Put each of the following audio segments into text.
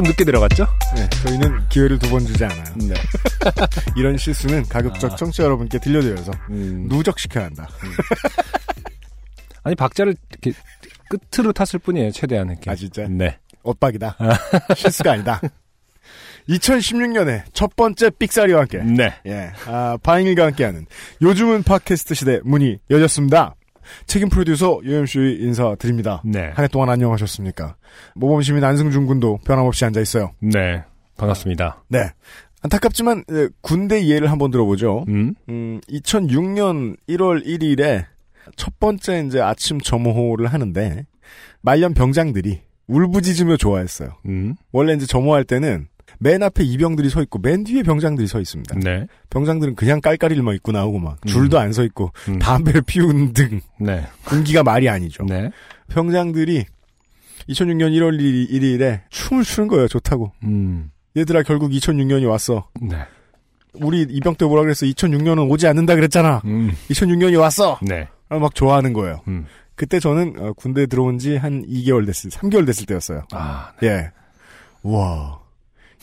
좀 늦게 들어갔죠? 네, 저희는 기회를 두 번 주지 않아요. 네. 이런 실수는 가급적 청취자 여러분께 들려드려서 음. 누적시켜야 한다. 아니 박자를 이렇게 끝으로 탔을 뿐이에요. 최대한 이렇게. 아, 진짜? 네. 엇박이다. 실수가 아니다. 2016년에 첫 번째 삑사리와 함께 네. 예, 아, 바잉일과 함께하는 요즘은 팟캐스트 시대 문이 열렸습니다. 책임 프로듀서 유엠씨 인사드립니다. 네. 한 해 동안 안녕하셨습니까? 모범 시민 안승준 군도 변함없이 앉아 있어요. 네. 반갑습니다. 네. 안타깝지만 예, 군대 예를 한번 들어보죠. 음. 음, 2006년 1월 1일에 첫 번째 이제 아침 점호를 하는데 말년 병장들이 울부짖으며 좋아했어요. 음. 원래 이제 점호할 때는 맨 앞에 이병들이 서 있고 맨 뒤에 병장들이 서 있습니다. 네. 병장들은 그냥 깔깔이만 입고 나오고 막 줄도 안서 있고 음. 담배를 피우는 등 네. 군기가 말이 아니죠. 네. 병장들이 2006년 1월 1일에 춤을 추는 거예요. 좋다고. 음. 얘들아 결국 2006년이 왔어. 네. 우리 이병 때 뭐라 그랬어? 2006년은 오지 않는다 그랬잖아. 음. 2006년이 왔어. 네. 막 좋아하는 거예요. 음. 그때 저는 어, 군대 들어온 지 한 2개월 됐을, 3개월 됐을 때였어요. 아. 예. 우와.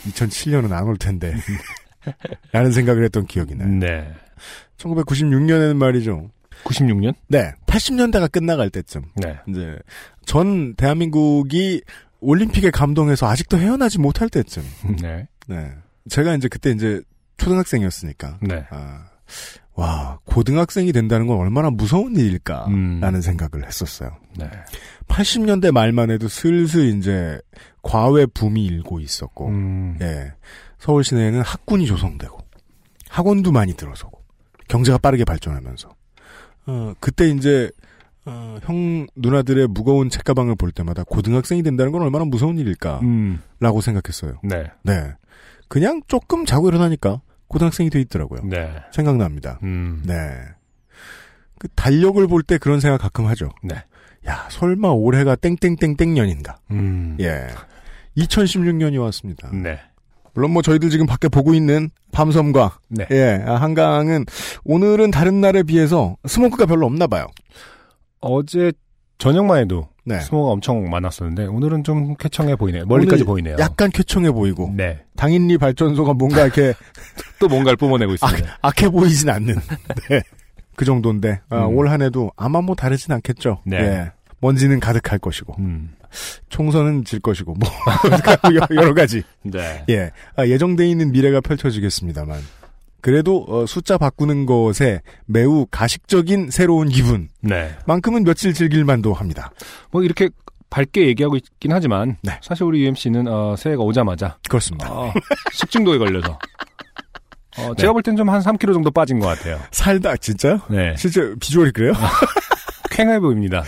2007년은 안 올 텐데. 라는 생각을 했던 기억이 나요. 네. 1996년에는 말이죠. 96년? 네. 80년대가 끝나갈 때쯤. 네. 이제 전 대한민국이 올림픽에 감동해서 아직도 헤어나지 못할 때쯤. 네. 네. 제가 이제 그때 이제 초등학생이었으니까. 네. 아, 와, 고등학생이 된다는 건 얼마나 무서운 일일까라는 음. 생각을 했었어요. 네. 80년대 말만 해도 슬슬 이제 과외 붐이 일고 있었고, 음. 예. 서울 시내에는 학군이 조성되고, 학원도 많이 들어서고, 경제가 빠르게 발전하면서, 어, 그때 이제, 어, 형, 누나들의 무거운 책가방을 볼 때마다 고등학생이 된다는 건 얼마나 무서운 일일까라고 음. 생각했어요. 네. 네. 그냥 조금 자고 일어나니까 고등학생이 돼 있더라고요. 네. 생각납니다. 음. 네. 그 달력을 볼 때 그런 생각 가끔 하죠. 네. 야, 설마 올해가 땡땡땡땡 년인가? 음. 예. 2016년이 왔습니다. 네. 물론 뭐 저희들 지금 밖에 보고 있는 밤섬과 네. 예, 아, 한강은 오늘은 다른 날에 비해서 스모크가 별로 없나 봐요. 어제 저녁만 해도 네. 스모가 엄청 많았었는데 오늘은 좀 쾌청해 보이네요. 멀리까지 보이네요. 약간 쾌청해 보이고 네. 당인리 발전소가 뭔가 이렇게 또 뭔가를 뿜어내고 있습니다. 악 해 보이진 않는 네. 그 정도인데 아, 음. 올 한해도 아마 뭐 다르진 않겠죠. 네. 예. 먼지는 가득할 것이고 음. 총선은 질 것이고 뭐 여러 가지 네. 예 아, 예정돼 있는 미래가 펼쳐지겠습니다만 그래도 어, 숫자 바꾸는 것에 매우 가식적인 새로운 기분만큼은 네. 며칠 즐길만도 합니다. 뭐 이렇게 밝게 얘기하고 있긴 하지만 네. 사실 우리 UMC는 어, 새해가 오자마자 그렇습니다. 어, 식중독에 걸려서 어, 제가 볼땐 좀 한 3kg 정도 빠진 것 같아요. 살다 진짜요? 네. 실제 비주얼이 그래요? 쾌해 보입니다.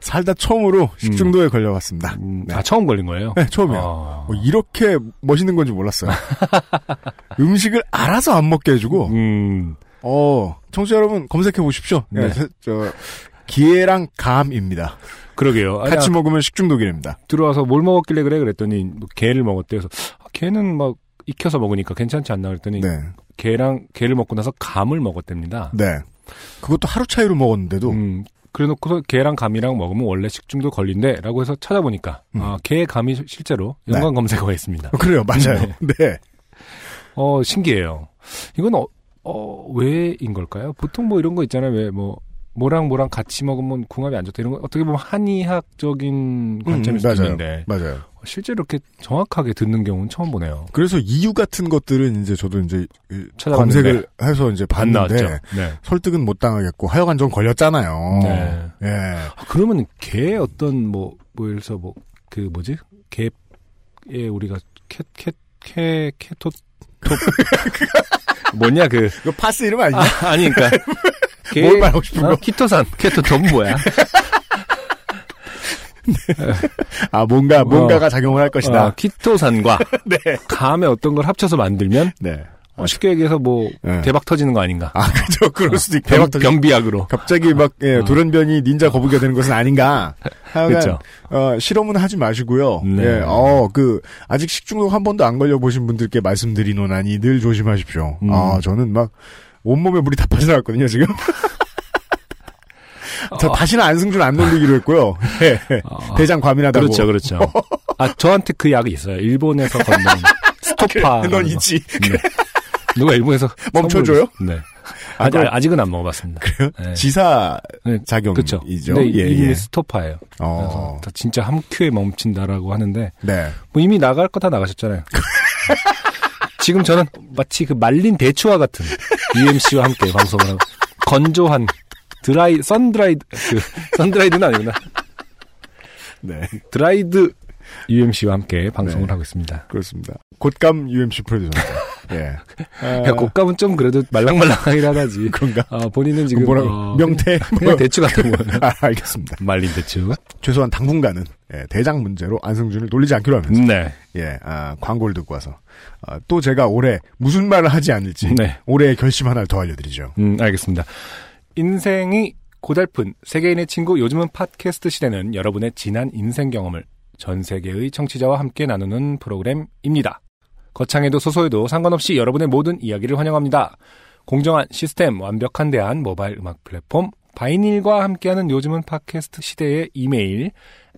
살다 처음으로 식중독에 걸려갔습니다. 음, 네. 아 처음 걸린 거예요? 네, 처음이에요. 어. 뭐 이렇게 멋있는 건지 몰랐어요. 음식을 알아서 안 먹게 해주고, 음, 어, 청취자 여러분 검색해 보십시오. 네. 네, 저, 저, 기회랑 감입니다. 그러게요. 아니, 같이 먹으면 식중독이랍니다. 들어와서 뭘 먹었길래 그래 그랬더니 뭐 게를 먹었대요. 그래서 아, 게는 막 익혀서 먹으니까 괜찮지 않나 그랬더니 네. 게랑 게를 먹고 나서 감을 먹었답니다. 네. 그것도 하루 차이로 먹었는데도, 음, 그래놓고서 게랑 감이랑 먹으면 원래 식중독 걸린대라고 해서 찾아보니까 음. 아, 게 감이 시- 실제로 연관 검색어가 있습니다. 어, 그래요, 맞아요. 네. 어 신기해요. 이건 어, 어 왜인 걸까요? 보통 뭐 이런 거 있잖아요. 왜 뭐 뭐랑 뭐랑 같이 먹으면 궁합이 안 좋다 이런 거 어떻게 보면 한의학적인 관점일 음, 수도 맞아요. 있는데 맞아요. 실제로 이렇게 정확하게 듣는 경우는 처음 보네요. 그래서 이유 같은 것들은 이제 저도 이제 검색을 해서 이제. 봤는데, 네. 설득은 못 당하겠고, 하여간 좀 걸렸잖아요. 네. 예. 아, 그러면 개 어떤 뭐, 뭐, 예를 들어서 뭐, 그 뭐지? 개에 우리가 캐, 캐, 캐, 캐토, 토, 뭐냐, 그, 이거 파스 이름 아니야? 아, 아니, 그니까. 개, 뭘 말하고 싶은 어, 거? 키토산, 캐토톱 뭐야? 아, 뭔가, 뭔가가 작용을 할 것이다. 어, 키토산과 네. 감의 어떤 걸 합쳐서 만들면 네. 어, 쉽게 얘기해서 뭐 예. 대박 터지는 거 아닌가? 아, 그죠. 그럴 수도 있고. 변, 대박 터지 변비약으로. 갑자기 막, 예, 어. 돌연변이 닌자 거북이가 되는 것은 아닌가. 그렇죠. 어, 실험은 하지 마시고요. 네. 예, 어, 그, 아직 식중독 한 번도 안 걸려 보신 분들께 말씀드리노나니 늘 조심하십시오. 음. 아, 저는 막, 온몸에 물이 다 빠져나왔거든요, 지금. 저 어. 다시는 안승준 안 놀리기로 했고요. 예. 어, 대장 과민하다고. 그렇죠, 그렇죠. 아, 저한테 그 약이 있어요. 일본에서 건넨 스토파. 넌 있지. 네. 누가 일본에서 멈춰줘요? 네. 아, 아직, 아직은 안 먹어봤습니다. 그래요? 네. 지사 네, 작용이죠. 그렇죠. 근데 예, 이름이 예. 스토파예요. 어. 그래서 진짜 한 큐에 멈춘다라고 하는데 네. 뭐 이미 나갈 거 다 나가셨잖아요. 지금 저는 마치 그 말린 대추와 같은 UMC와 함께 방송을 하고 건조한 드라이 선드라이드 그 선드라이드는 아니구나 네. 드라이드 UMC와 함께 방송을 네. 하고 있습니다. 그렇습니다. 곶감 UMC 프로듀서입니다. 예. 아, 야, 곶감은 좀 그래도 말랑말랑하긴 하다지. 그런가? 어, 본인은 지금 뭐라고? 어, 명태? 그냥 대추 같은 거 아, 알겠습니다. 말린 대추. 최소한 당분간은 예, 대장 문제로 안승준을 놀리지 않기로 하면서 네, 예, 아, 광고를 듣고 와서 아, 또 제가 올해 무슨 말을 하지 않을지 네. 올해의 결심 하나를 더 알려드리죠. 음, 알겠습니다. 인생이 고달픈 세계인의 친구 요즘은 팟캐스트 시대는 여러분의 지난 인생 경험을 전 세계의 청취자와 함께 나누는 프로그램입니다. 거창해도 소소해도 상관없이 여러분의 모든 이야기를 환영합니다. 공정한 시스템, 완벽한 대안, 모바일 음악 플랫폼, 바이닐과 함께하는 요즘은 팟캐스트 시대의 이메일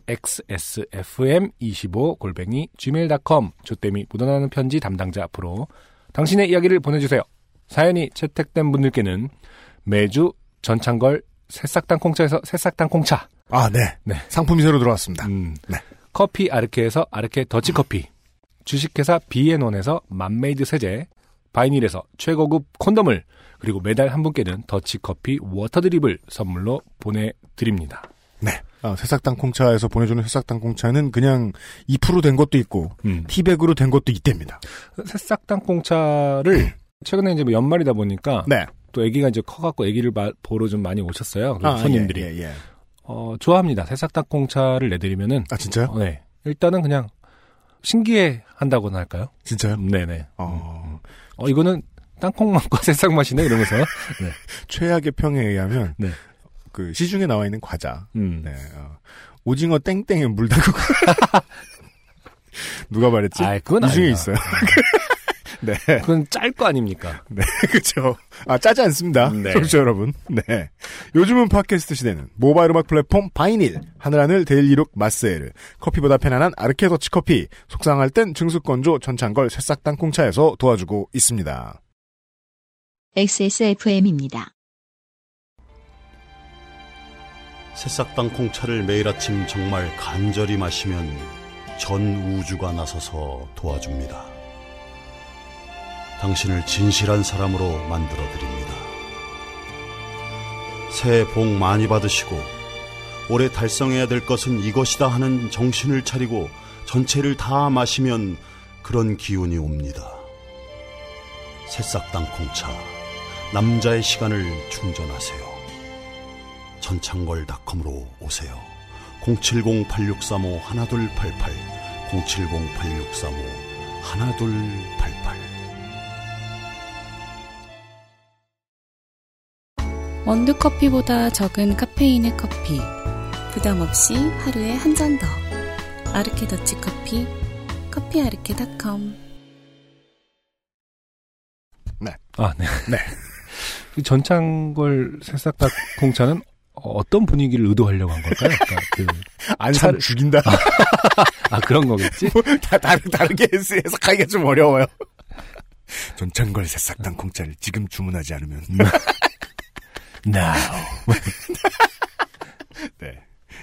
xsfm25골뱅이 gmail.com 조땜이 묻어나는 편지 담당자 앞으로 당신의 이야기를 보내주세요. 사연이 채택된 분들께는 매주 전창걸 새싹당 콩차에서 새싹당 콩차 아, 네. 네. 상품이 새로 들어왔습니다. 음, 네. 커피 아르케에서 아르케 더치커피 주식회사 비앤원에서 맘메이드 세제 바이닐에서 최고급 콘돔을 그리고 매달 한 분께는 더치커피 water drip을 선물로 보내드립니다. 네. 아, 새싹당 콩차에서 보내주는 새싹당 콩차는 그냥 2%된 것도 있고 음. 티백으로 된 것도 있답니다. 새싹당 콩차를 최근에 이제 뭐 연말이다 보니까 네. 또 아기가 이제 커갖고 아기를 마- 보러 좀 많이 오셨어요. 그 손님들이. 예, 예, 예. 어, 좋아합니다. 새싹당 콩차를 내드리면은 아, 진짜요? 어, 네. 일단은 그냥 신기해 한다고나 할까요? 진짜요? 네네. 어, 어, 이거는 땅콩 맛과 새싹 맛이네 이러면서. 최악의 평에 의하면 네. 그 시중에 나와 있는 과자 음. 네, 어, 오징어 땡땡에 물 담그고 누가 말했지? 아, 그건 이 중에. 있어요. 네, 그건 짤 거 아닙니까? 그렇죠. 아 짜지 않습니다. 네. 청취자 여러분. 네. 요즘은 팟캐스트 시대는 모바일 음악 플랫폼 바이닐, 하늘하늘 daily look 마스에르, 커피보다 편안한 아르케 더치 커피, 속상할 땐 증수건조 전창걸 새싹당 콩차에서 도와주고 있습니다. XSFM입니다. 새싹당 콩차를 매일 아침 정말 간절히 마시면 전 우주가 나서서 도와줍니다. 당신을 진실한 사람으로 만들어 드립니다. 새해 복 많이 받으시고 올해 달성해야 될 것은 이것이다 하는 정신을 차리고 전체를 다 마시면 그런 기운이 옵니다. 새싹당 콩차 남자의 시간을 충전하세요. 전창걸닷컴으로 오세요. 070-8635 1288 원두 커피보다 적은 카페인의 커피. 부담 없이 하루에 한 잔 더. 아르케 더치 커피. 커피아르케닷컴. 아, 네. 네. 이 전창걸 새싹닭 콩차는 어떤 분위기를 의도하려고 한 걸까요? 그러니까 그, 안산 차를- 죽인다. 아, 그런 거겠지? 다 다르, 다르게 해서 해석하기가 좀 어려워요. 전창걸 새싹당 콩차를 지금 주문하지 않으면. Now. 네.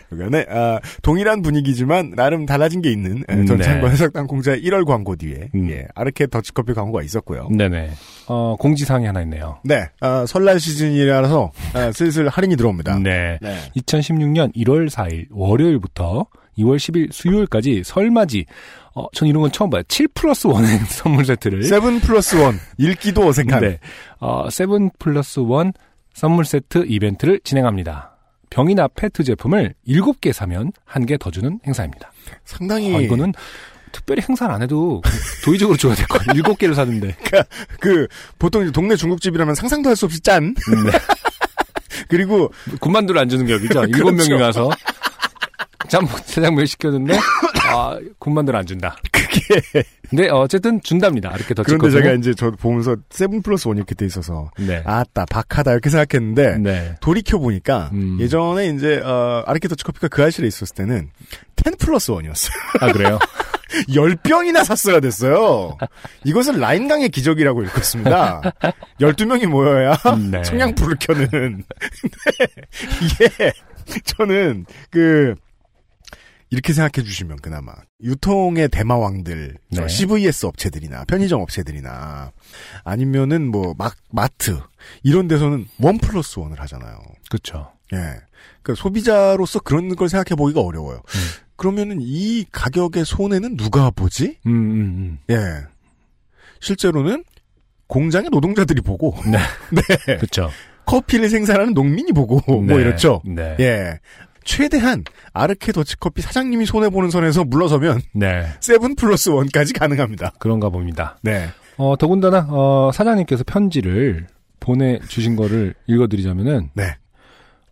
그간에 아, 동일한 분위기지만 나름 달라진 게 있는 에, 전창걸 네. 새싹당 콩차의 1월 광고 뒤에 음. 예, 아르케 더치커피 광고가 있었고요. 네네. 어, 공지사항이 하나 있네요. 네, 아, 설날 시즌이라서 아, 슬슬 할인이 들어옵니다. 네. 네. 2016년 1월 4일 월요일부터 2월 10일 수요일까지 설맞이 어, 전 이런 건 처음 봐요. 7 플러스 1의 선물 세트를 seven plus one 읽기도 어색한 네. 어, seven plus one 선물 세트 이벤트를 진행합니다. 병이나 페트 제품을 7개 사면 1개 더 주는 행사입니다. 상당히 아, 이거는 특별히 행사를 안 해도 도의적으로 줘야 될것 같아요. 일곱 개를 사는데. 그 보통 이제 동네 중국집이라면 상상도 할 수 없이 짠. 네. 그리고 군만두를 안 주는 격이죠. 그렇죠. 일곱 명이 가서 짬뽕 짜장면 시켰는데 아 군만두를 안 준다. 근데 어쨌든 준답니다. 이렇게 더 그런데 찍거든요. 제가 이제 저 보면서 seven plus one 이렇게 돼 있어서 네. 아따 박하다 이렇게 생각했는데 네. 돌이켜 보니까 음. 예전에 이제 어, 아르케 더치 커피가 그 아실에 있었을 때는 10 plus one이었어요. 아 그래요? 10병이나 샀어야 됐어요. 이것은 라인강의 기적이라고 읽었습니다. 12명이 모여야 네. 청량불을 켜는. 근데 이게 저는 그 이렇게 생각해 주시면 그나마 유통의 대마왕들 저 네. CVS 업체들이나 편의점 업체들이나 아니면은 뭐 막 마트 이런 데서는 원 플러스 원을 하잖아요. 그렇죠. 예. 그러니까 소비자로서 그런 걸 생각해 보기가 어려워요. 음. 그러면은 이 가격의 손해는 누가 보지? 음, 음, 예. 실제로는 공장의 노동자들이 보고 음. 네. 네. 그렇죠. 커피를 생산하는 농민이 보고 네. 뭐 이렇죠. 네. 예. 최대한 아르케 더치커피 사장님이 손해보는 선에서 물러서면 네. seven plus one까지 가능합니다. 그런가 봅니다. 네. 어, 더군다나, 어, 사장님께서 편지를 보내주신 거를 읽어드리자면은, 네.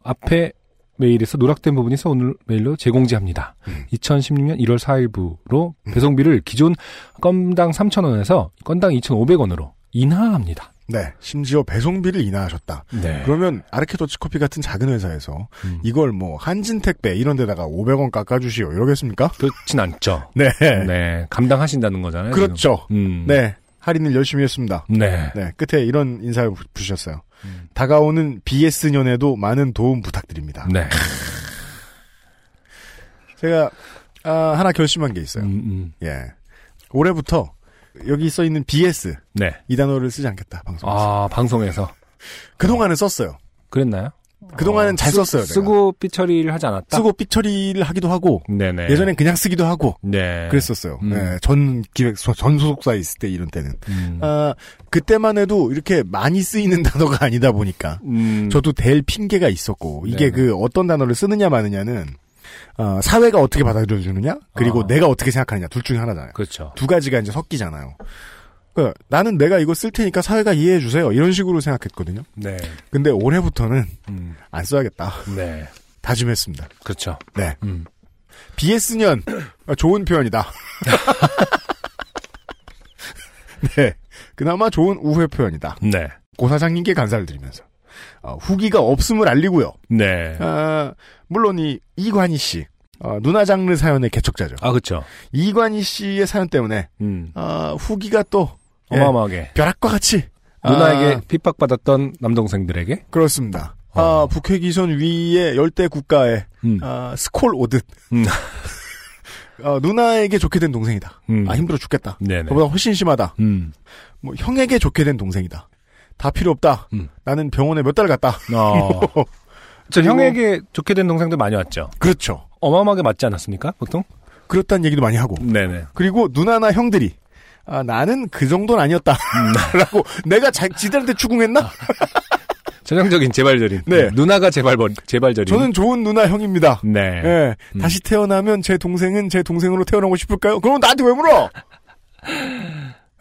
앞에 메일에서 누락된 부분이 있어 오늘 메일로 재공지합니다. 음. 2016년 1월 4일부로 배송비를 기존 건당 3,000원에서 건당 2,500원으로 인하합니다. 네. 심지어 배송비를 인하하셨다. 네. 그러면 아르케 더치커피 같은 작은 회사에서 음. 이걸 뭐 한진택배 이런 데다가 500원 깎아주시오 이러겠습니까? 그렇진 않죠. 네. 네. 감당하신다는 거잖아요. 그렇죠. 음. 네. 할인을 열심히 했습니다. 네. 네. 끝에 이런 인사를 부- 부르셨어요. 음. 다가오는 BS년에도 많은 도움 부탁드립니다. 네. 제가 아, 하나 결심한 게 있어요. 음, 음. 예. 올해부터 여기 써 있는 BS 네. 이 단어를 쓰지 않겠다 방송에서. 아, 방송에서. 그 동안은 썼어요. 그랬나요? 그 동안은 잘 쓰- 썼어요. 내가. 쓰고 삐 처리를 하지 않았다? 쓰고 삐 처리를 하기도 하고 네네. 예전엔 그냥 쓰기도 하고 네. 그랬었어요. 음. 네, 전 기획 소- 전 소속사 있을 때 이런 때는 음. 아 그때만 해도 이렇게 많이 쓰이는 단어가 아니다 보니까 음. 저도 될 핑계가 있었고 이게 네네. 그 어떤 단어를 쓰느냐 마느냐는 어, 사회가 어떻게 받아들여 주느냐 그리고 아. 내가 어떻게 생각하느냐 둘 중에 하나잖아요. 그렇죠. 두 가지가 이제 섞이잖아요. 그 나는 내가 이거 쓸 테니까 사회가 이해해 주세요 이런 식으로 생각했거든요. 네. 근데 올해부터는 음. 안 써야겠다 네. 다짐했습니다. 그렇죠. 네. 음. BS년 아, 좋은 표현이다. 네, 그나마 좋은 우회 표현이다. 네. 고 사장님께 감사를 드리면서 어, 후기가 없음을 알리고요. 네. 아, 물론 이 이관희 씨 어, 누나 장르 사연의 개척자죠. 아, 그렇죠. 이관희 씨의 사연 때문에 음. 어, 후기가 또 예, 어마어마하게. 벼락과 같이 누나에게 아, 핍박받았던 남동생들에게. 그렇습니다. 아, 어. 북회기선 위의 열대 국가에 음. 아, 스콜 오듯 음. 어, 누나에게 좋게 된 동생이다. 음. 아 힘들어 죽겠다. 네네. 그보다 훨씬 심하다. 음. 뭐 형에게 좋게 된 동생이다. 다 필요 없다. 음. 나는 병원에 몇 달 갔다. 어. 저 형에게 좋게 된 동생들 많이 왔죠. 그렇죠. 어마어마하게 맞지 않았습니까? 보통? 그렇다는 얘기도 많이 하고. 네네. 그리고 누나나 형들이 아, 나는 그 정도는 아니었다. 라고 내가 자, 지들한테 추궁했나? 전형적인 재발절인. 네. 누나가 재발버, 재발절인. 저는 좋은 누나 형입니다. 네. 예. 음. 다시 태어나면 제 동생은 제 동생으로 태어나고 싶을까요? 그럼 나한테 왜 물어?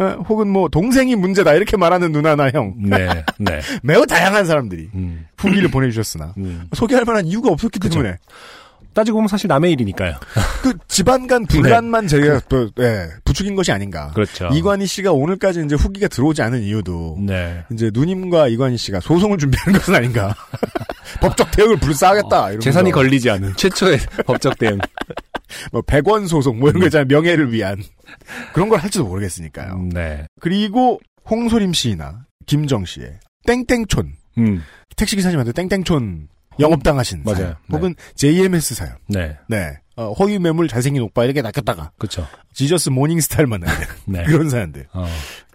예, 혹은 뭐 동생이 문제다 이렇게 말하는 누나나 형 네. 네. 매우 다양한 사람들이 음. 후기를 보내주셨으나 음. 소개할 만한 이유가 없었기 그쵸. 때문에 따지고 보면 사실 남의 일이니까요. 그 집안 간 분란만 제가 또, 예, 부추긴 것이 아닌가. 네. 그렇죠. 이관희 씨가 오늘까지 이제 후기가 들어오지 않은 이유도 네. 이제 누님과 이관희 씨가 소송을 준비하는 것은 아닌가. 법적 대응을 불사하겠다. 이러면서 재산이 걸리지 않은 최초의 법적 대응. 뭐 100원 소송 뭐 이런 거 있잖아요. 명예를 위한 그런 걸 할지도 모르겠으니까요. 네. 그리고 홍소림 씨나 김정 씨의 땡땡촌 음. 택시 기사님한테 땡땡촌 영업당하신 맞아요. 사연 혹은 JMS 사연. 네. 네. 어, 허위 매물 잘생긴 오빠 이렇게 낚였다가 그렇죠. 지저스 모닝스타를 만나는 네. 그런 사연들. 어.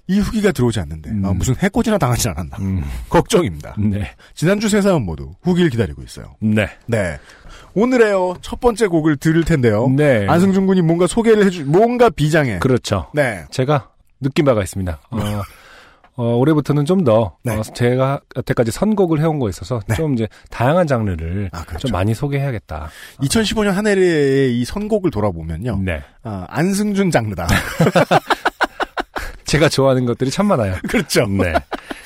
이 후기가 들어오지 않는데 음. 아, 무슨 해코지나 당하지 않았나 음. 걱정입니다. 네. 지난주 세 사연 모두 후기를 기다리고 있어요. 네. 네. 오늘에요 첫 번째 곡을 들을 텐데요. 네. 안승준 군이 뭔가 소개를 해주 뭔가 비장해. 그렇죠. 네. 제가 느낀 바가 있습니다. 어, 어, 올해부터는 좀 더 네. 어, 제가 여태까지 선곡을 해온 거에 있어서 네. 좀 이제 다양한 장르를 아, 그렇죠. 좀 많이 소개해야겠다. 2015년 한 해의 이 선곡을 돌아보면요. 네. 아, 안승준 장르다. 제가 좋아하는 것들이 참 많아요. 그렇죠. 네.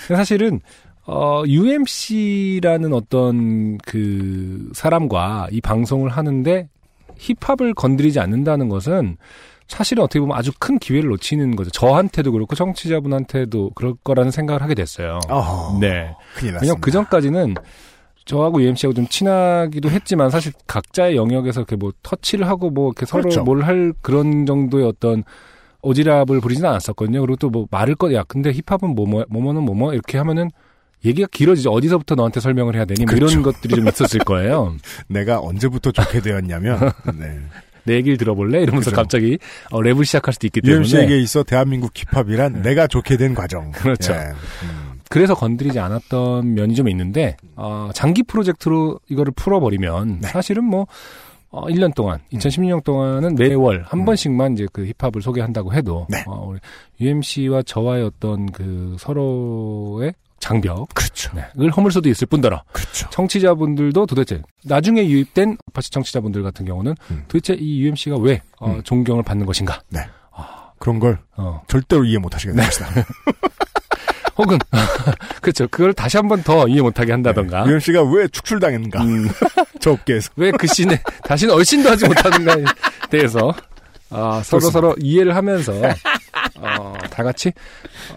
사실은 어, UMC라는 어떤 그 사람과 이 방송을 하는데 힙합을 건드리지 않는다는 것은 사실은 어떻게 보면 아주 큰 기회를 놓치는 거죠. 저한테도 그렇고 청취자분한테도 그럴 거라는 생각을 하게 됐어요. 어허, 네. 왜냐면 그 전까지는 저하고 UMC하고 좀 친하기도 했지만 사실 각자의 영역에서 이렇게 뭐 터치를 하고 뭐 이렇게 서로 그렇죠. 뭘할 그런 정도의 어떤 오지랖을 부리지는 않았었거든요. 그리고 또 뭐 말을 거, 야, 근데 힙합은 뭐뭐, 뭐뭐는 뭐뭐 이렇게 하면은 얘기가 길어지죠. 어디서부터 너한테 설명을 해야 되니? 뭐 그렇죠. 이런 것들이 좀 있었을 거예요. 내가 언제부터 좋게 되었냐면 네. 내 얘기를 들어볼래? 이러면서 그죠. 갑자기 어, 랩을 시작할 수도 있기 때문에. UMC에게 있어 대한민국 힙합이란 내가 좋게 된 과정. 그렇죠. 예. 음, 그래서 건드리지 않았던 면이 좀 있는데, 어, 장기 프로젝트로 이거를 풀어버리면, 네. 사실은 뭐, 어, 1년 동안, 2016년 동안은 매월 한 음. 번씩만 이제 그 힙합을 소개한다고 해도, 네. 어, 우리 UMC와 저와의 어떤 그 서로의 장벽, 그렇죠. 네, 을 허물 수도 있을 뿐더러, 그렇죠. 청취자분들도 도대체, 나중에 유입된 아파치 청취자분들 같은 경우는 음. 도대체 이 UMC가 왜, 어, 음. 존경을 받는 것인가, 그런 걸 어, 절대로 이해 못 하시게 됩니다. 혹은, 그렇죠. 그걸 다시 한 번 더 이해 못하게 한다던가. UMC가 왜 축출당했는가? 음. 저 업계에서. 왜 그 scene에 다시는 얼씬도 하지 못하는가에 대해서 아, 서로. 서로 이해를 하면서 어, 다 같이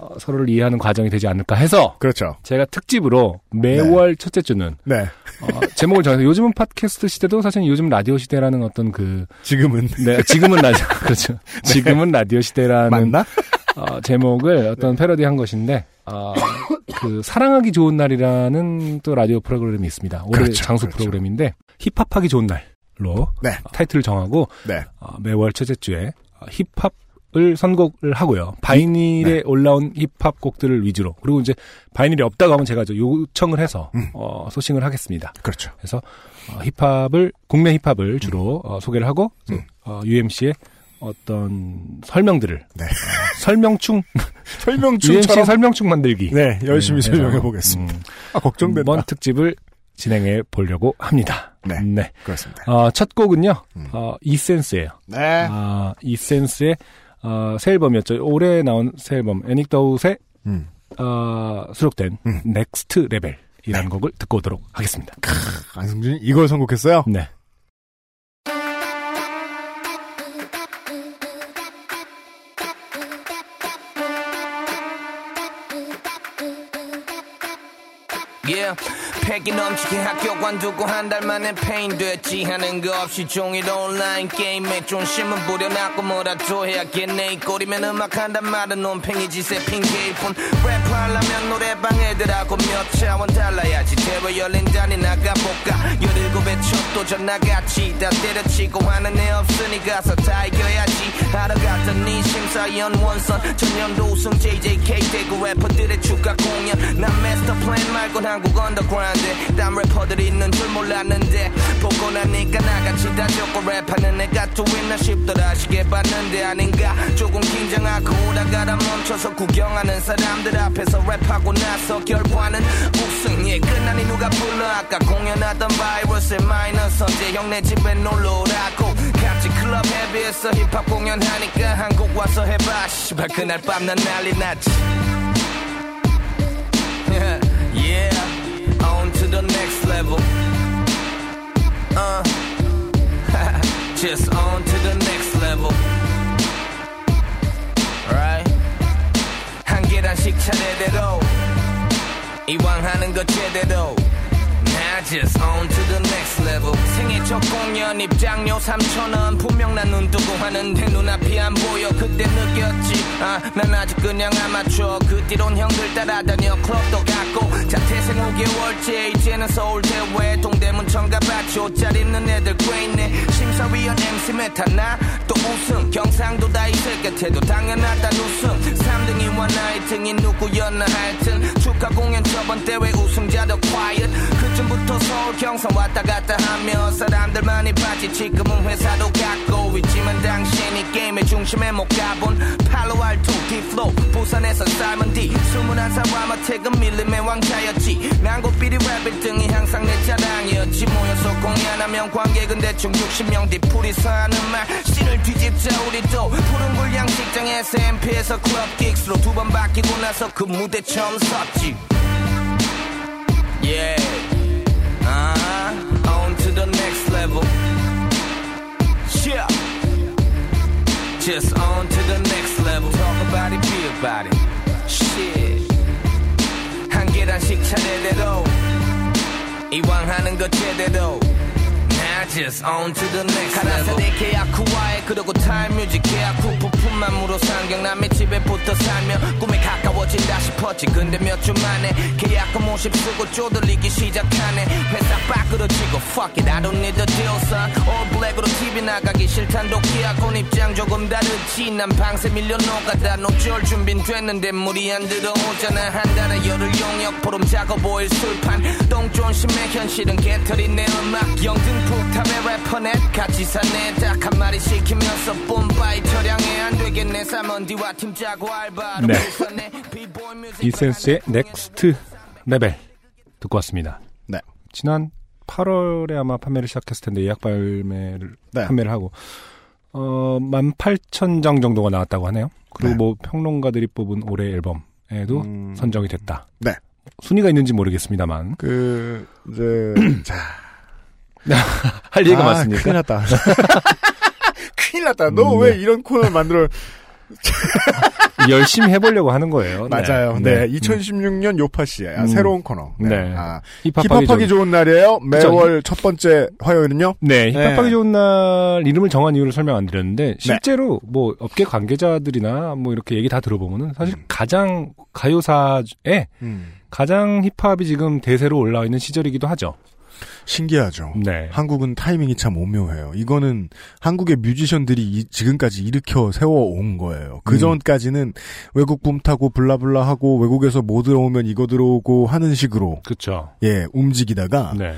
어, 서로를 이해하는 과정이 되지 않을까 해서 그렇죠. 제가 특집으로 매월 첫째 주는 네. 어, 제목을 정해서 요즘은 팟캐스트 시대도 사실 요즘 라디오 시대라는 어떤 그 지금은 네, 지금은 라디오 그렇죠. 지금은 라디오 시대라는 맞나? 어, 제목을 어떤 패러디한 것인데 어, 그 사랑하기 좋은 날이라는 또 라디오 프로그램이 있습니다. 올해 그렇죠, 장수 그렇죠. 프로그램인데 힙합하기 좋은 날로 네. 타이틀을 정하고 네. 어, 매월 첫째 주에 어, 힙합 을 선곡을 하고요. 바이닐에 네. 올라온 힙합 곡들을 위주로 그리고 이제 바이닐이 없다고 하면 제가 저 요청을 해서 음. 어, 소싱을 하겠습니다. 그렇죠. 그래서 어, 힙합을 국내 힙합을 주로 어, 소개를 하고 음. 어, UMC의 어떤 설명들을 네. 어, 설명충 UMC 설명충처럼 설명충 만들기 네, 열심히 네, 설명해 해서, 보겠습니다. 음, 아, 걱정된다. 이번 특집을 진행해 보려고 합니다. 네. 그렇습니다. 어, 첫 곡은요, 음. 어, 이센스예요. 네. 아, 이센스의 어, 새 앨범이었죠. 올해 나온 새 앨범 Anecdote에 음. 어, 수록된 음. Next Level이라는 곡을 듣고 오도록 하겠습니다. 안승준이 이걸 선곡했어요? 네. Yeah. 패기 넘치게 학교 관두고 한 달 만에 폐인 됐지. 하는 거 없이 종일 온라인 게임에 존심은 부려놨고 뭐라도 해야겠네 이 꼴이면 음악 한단 말은 놈팽이 새 핑계일 뿐 랩하려면 노래방 애들하고 몇 차원 달라야지. 대회 열린다니 나가볼까? 열일곱에 첫 도 전 나갔지 다 때려치고 하는 애 없으니 가서 다 이겨야지. 하러 갔더니 심사위원 원썬. 전년도 우승 JJK 대구 래퍼들의 추가 공연. 난 Master Plan 말곤 한국 언더그라운드 딴 래퍼들이 있는 줄 몰랐는데. 보고 나니까 나같이 다 적고 랩하는 애가 또 있나 싶더라. 시계 봤는데 아닌가. 조금 긴장하고 오다가다 멈춰서 구경하는 사람들 앞에서 랩하고 나서 결과는 우승 예 끝나니 누가 불러? 아까 공연하던 바이러스의 마이너스 언제 형네 집에 놀러 오라고. 같이 클럽 헤비에서 힙합 공연하니까 한국 와서 해봐. 씨발 그날 밤 난 난리 났지. Yeah, the next level. Uh, just on to the next level. Right? 한 계단씩 차례대로 이왕 하는 거 제대로. Just on to the next level. 생애 첫 공연 입장료 3천원. 분명 난 눈 뜨고 하는데 눈앞이 안 보여. 그때 느꼈지. 아 난 아직 그냥 아마추어. 그 뒤론 형들 따라다녀. 클럽도 갔고 자퇴생 5개월째. 이제는 서울 대회 동대문 청가봤지 옷잘 입는 애들 꽤 있네. 심사 무사위한 MC 메타나? 또 우승 경상도 다 있을 곁에도 당연하다. 우승 3등이와 나의 등이 누구였나 하여튼. 축하 공연 저번 대회 우승자도 quiet. 그쯤부터 서울 경선 왔다 갔다 하며 사람들 많이 봤지. 지금은 회사도 갖고 있지만 당신이 게임의 중심에 못 가본 팔로알투 디플로 부산에서 삶은 뒤 21살 와마택은 밀림의 왕자였지. 난고 비리 랩 1등이 항상 내 자랑이었지. 모여서 공연하면 관객은 대충 60명 뒤풀이서 하는 말. 씬을 뒤집자 우리도 푸른 굴 양식장에서 MP에서 클럽 긱스로 두 번 바뀌고 나서 그 무대 처음 섰지. Yeah uh-huh. On to the next level Yeah Just on to the next level Talk about it, be about it Shit 한 계단씩 차례대로 이왕 하는 거 제대로 Now Just on to the next 가라사대 계약 후와에 그러고 타임뮤직 계약 후 부품만 무로 상경남의 집에 붙어 살며 꿈에 가까워진다 싶었지. 근데 몇 주 만에 계약금 50 쓰고 쪼들리기 시작하네. 회사 치고 Fuck it I don't need a deal son. All black으로 TV 나가기 싫단 도끼하곤 입장 조금 다르지. 난 방새 밀려 녹아다 녹절 준비는 됐는데 물이 안 들어오잖아. 한 달에 열흘 용역 보름 작업 5일 술판. 똥존심의 현실은 개털이 내 음악 영등포 탑의 래퍼넷 같이 사네 딱한 마리 시키면서 뽐바이 처량해 안 되겠네 사먼디와 팀 짜고 알바로 네. 이센스의 넥스트 레벨 듣고 왔습니다. 네. 지난 8월에 아마 판매를 시작했을 텐데 예약 발매를 네. 판매를 하고 어 18,000장 정도가 나왔다고 하네요. 그리고 네. 뭐 평론가들이 뽑은 올해 앨범에도 음. 선정이 됐다. 네. 순위가 있는지 모르겠습니다만 그 이제 자 할 얘기가 아, 많습니까? 큰일 났다. 큰일 났다. 너 음, 왜 네. 이런 코너 만들어? 열심히 해보려고 하는 거예요. 맞아요. 네. 네. 2016년 요파 씨의 아, 음. 새로운 코너. 네. 네. 아, 힙합하기 힙합하기 좋은 날이에요. 매월 첫 번째 화요일은요. 네, 힙합하기 네. 좋은 날 이름을 정한 이유를 설명 안 드렸는데 실제로 뭐 업계 관계자들이나 뭐 이렇게 얘기 다 들어보면은 사실 가장 가요사에 음. 가장 힙합이 지금 대세로 올라와 있는 시절이기도 하죠. 신기하죠. 네. 한국은 타이밍이 참 오묘해요. 이거는 한국의 뮤지션들이 이- 지금까지 일으켜 세워온 거예요. 그 음. 전까지는 외국 붐 타고 블라블라 하고 외국에서 뭐 들어오면 이거 들어오고 하는 식으로 그렇죠. 예 움직이다가 네.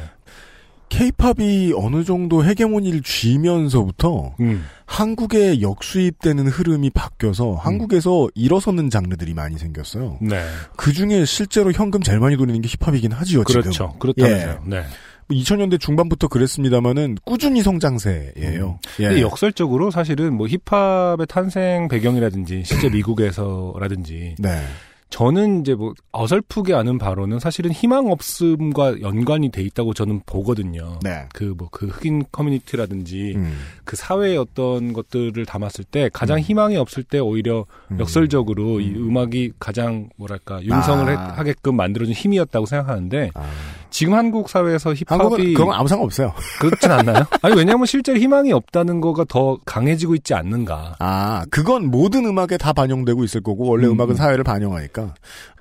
케이팝이 어느 정도 헤게모니를 쥐면서부터 음. 한국에 역수입되는 흐름이 바뀌어서 한국에서 일어서는 장르들이 많이 생겼어요. 네. 그 중에 실제로 현금 제일 많이 돌리는 게 힙합이긴 하지요, 지금. 그렇죠. 그렇다면서요. 네. 2000년대 중반부터 그랬습니다만은 꾸준히 성장세예요. 예. 근데 역설적으로 사실은 뭐 힙합의 탄생 배경이라든지 실제 미국에서라든지 네. 저는 이제 뭐 어설프게 아는 바로는 사실은 희망 없음과 연관이 돼 있다고 저는 보거든요. 네. 그뭐그 흑인 커뮤니티라든지 음. 그 사회의 어떤 것들을 담았을 때 가장 희망이 없을 때 오히려 음. 역설적으로 이 음악이 가장 뭐랄까 융성을 아. 해- 하게끔 만들어준 힘이었다고 생각하는데 아. 지금 한국 사회에서 한국은 힙합이 그런 거 아무 상관없어요. 그렇진 않나요? 아니 왜냐하면 실제로 희망이 없다는 거가 더 강해지고 있지 않는가. 아, 그건 모든 음악에 다 반영되고 있을 거고, 원래 음, 음, 악은 음. 사회를 반영하니까.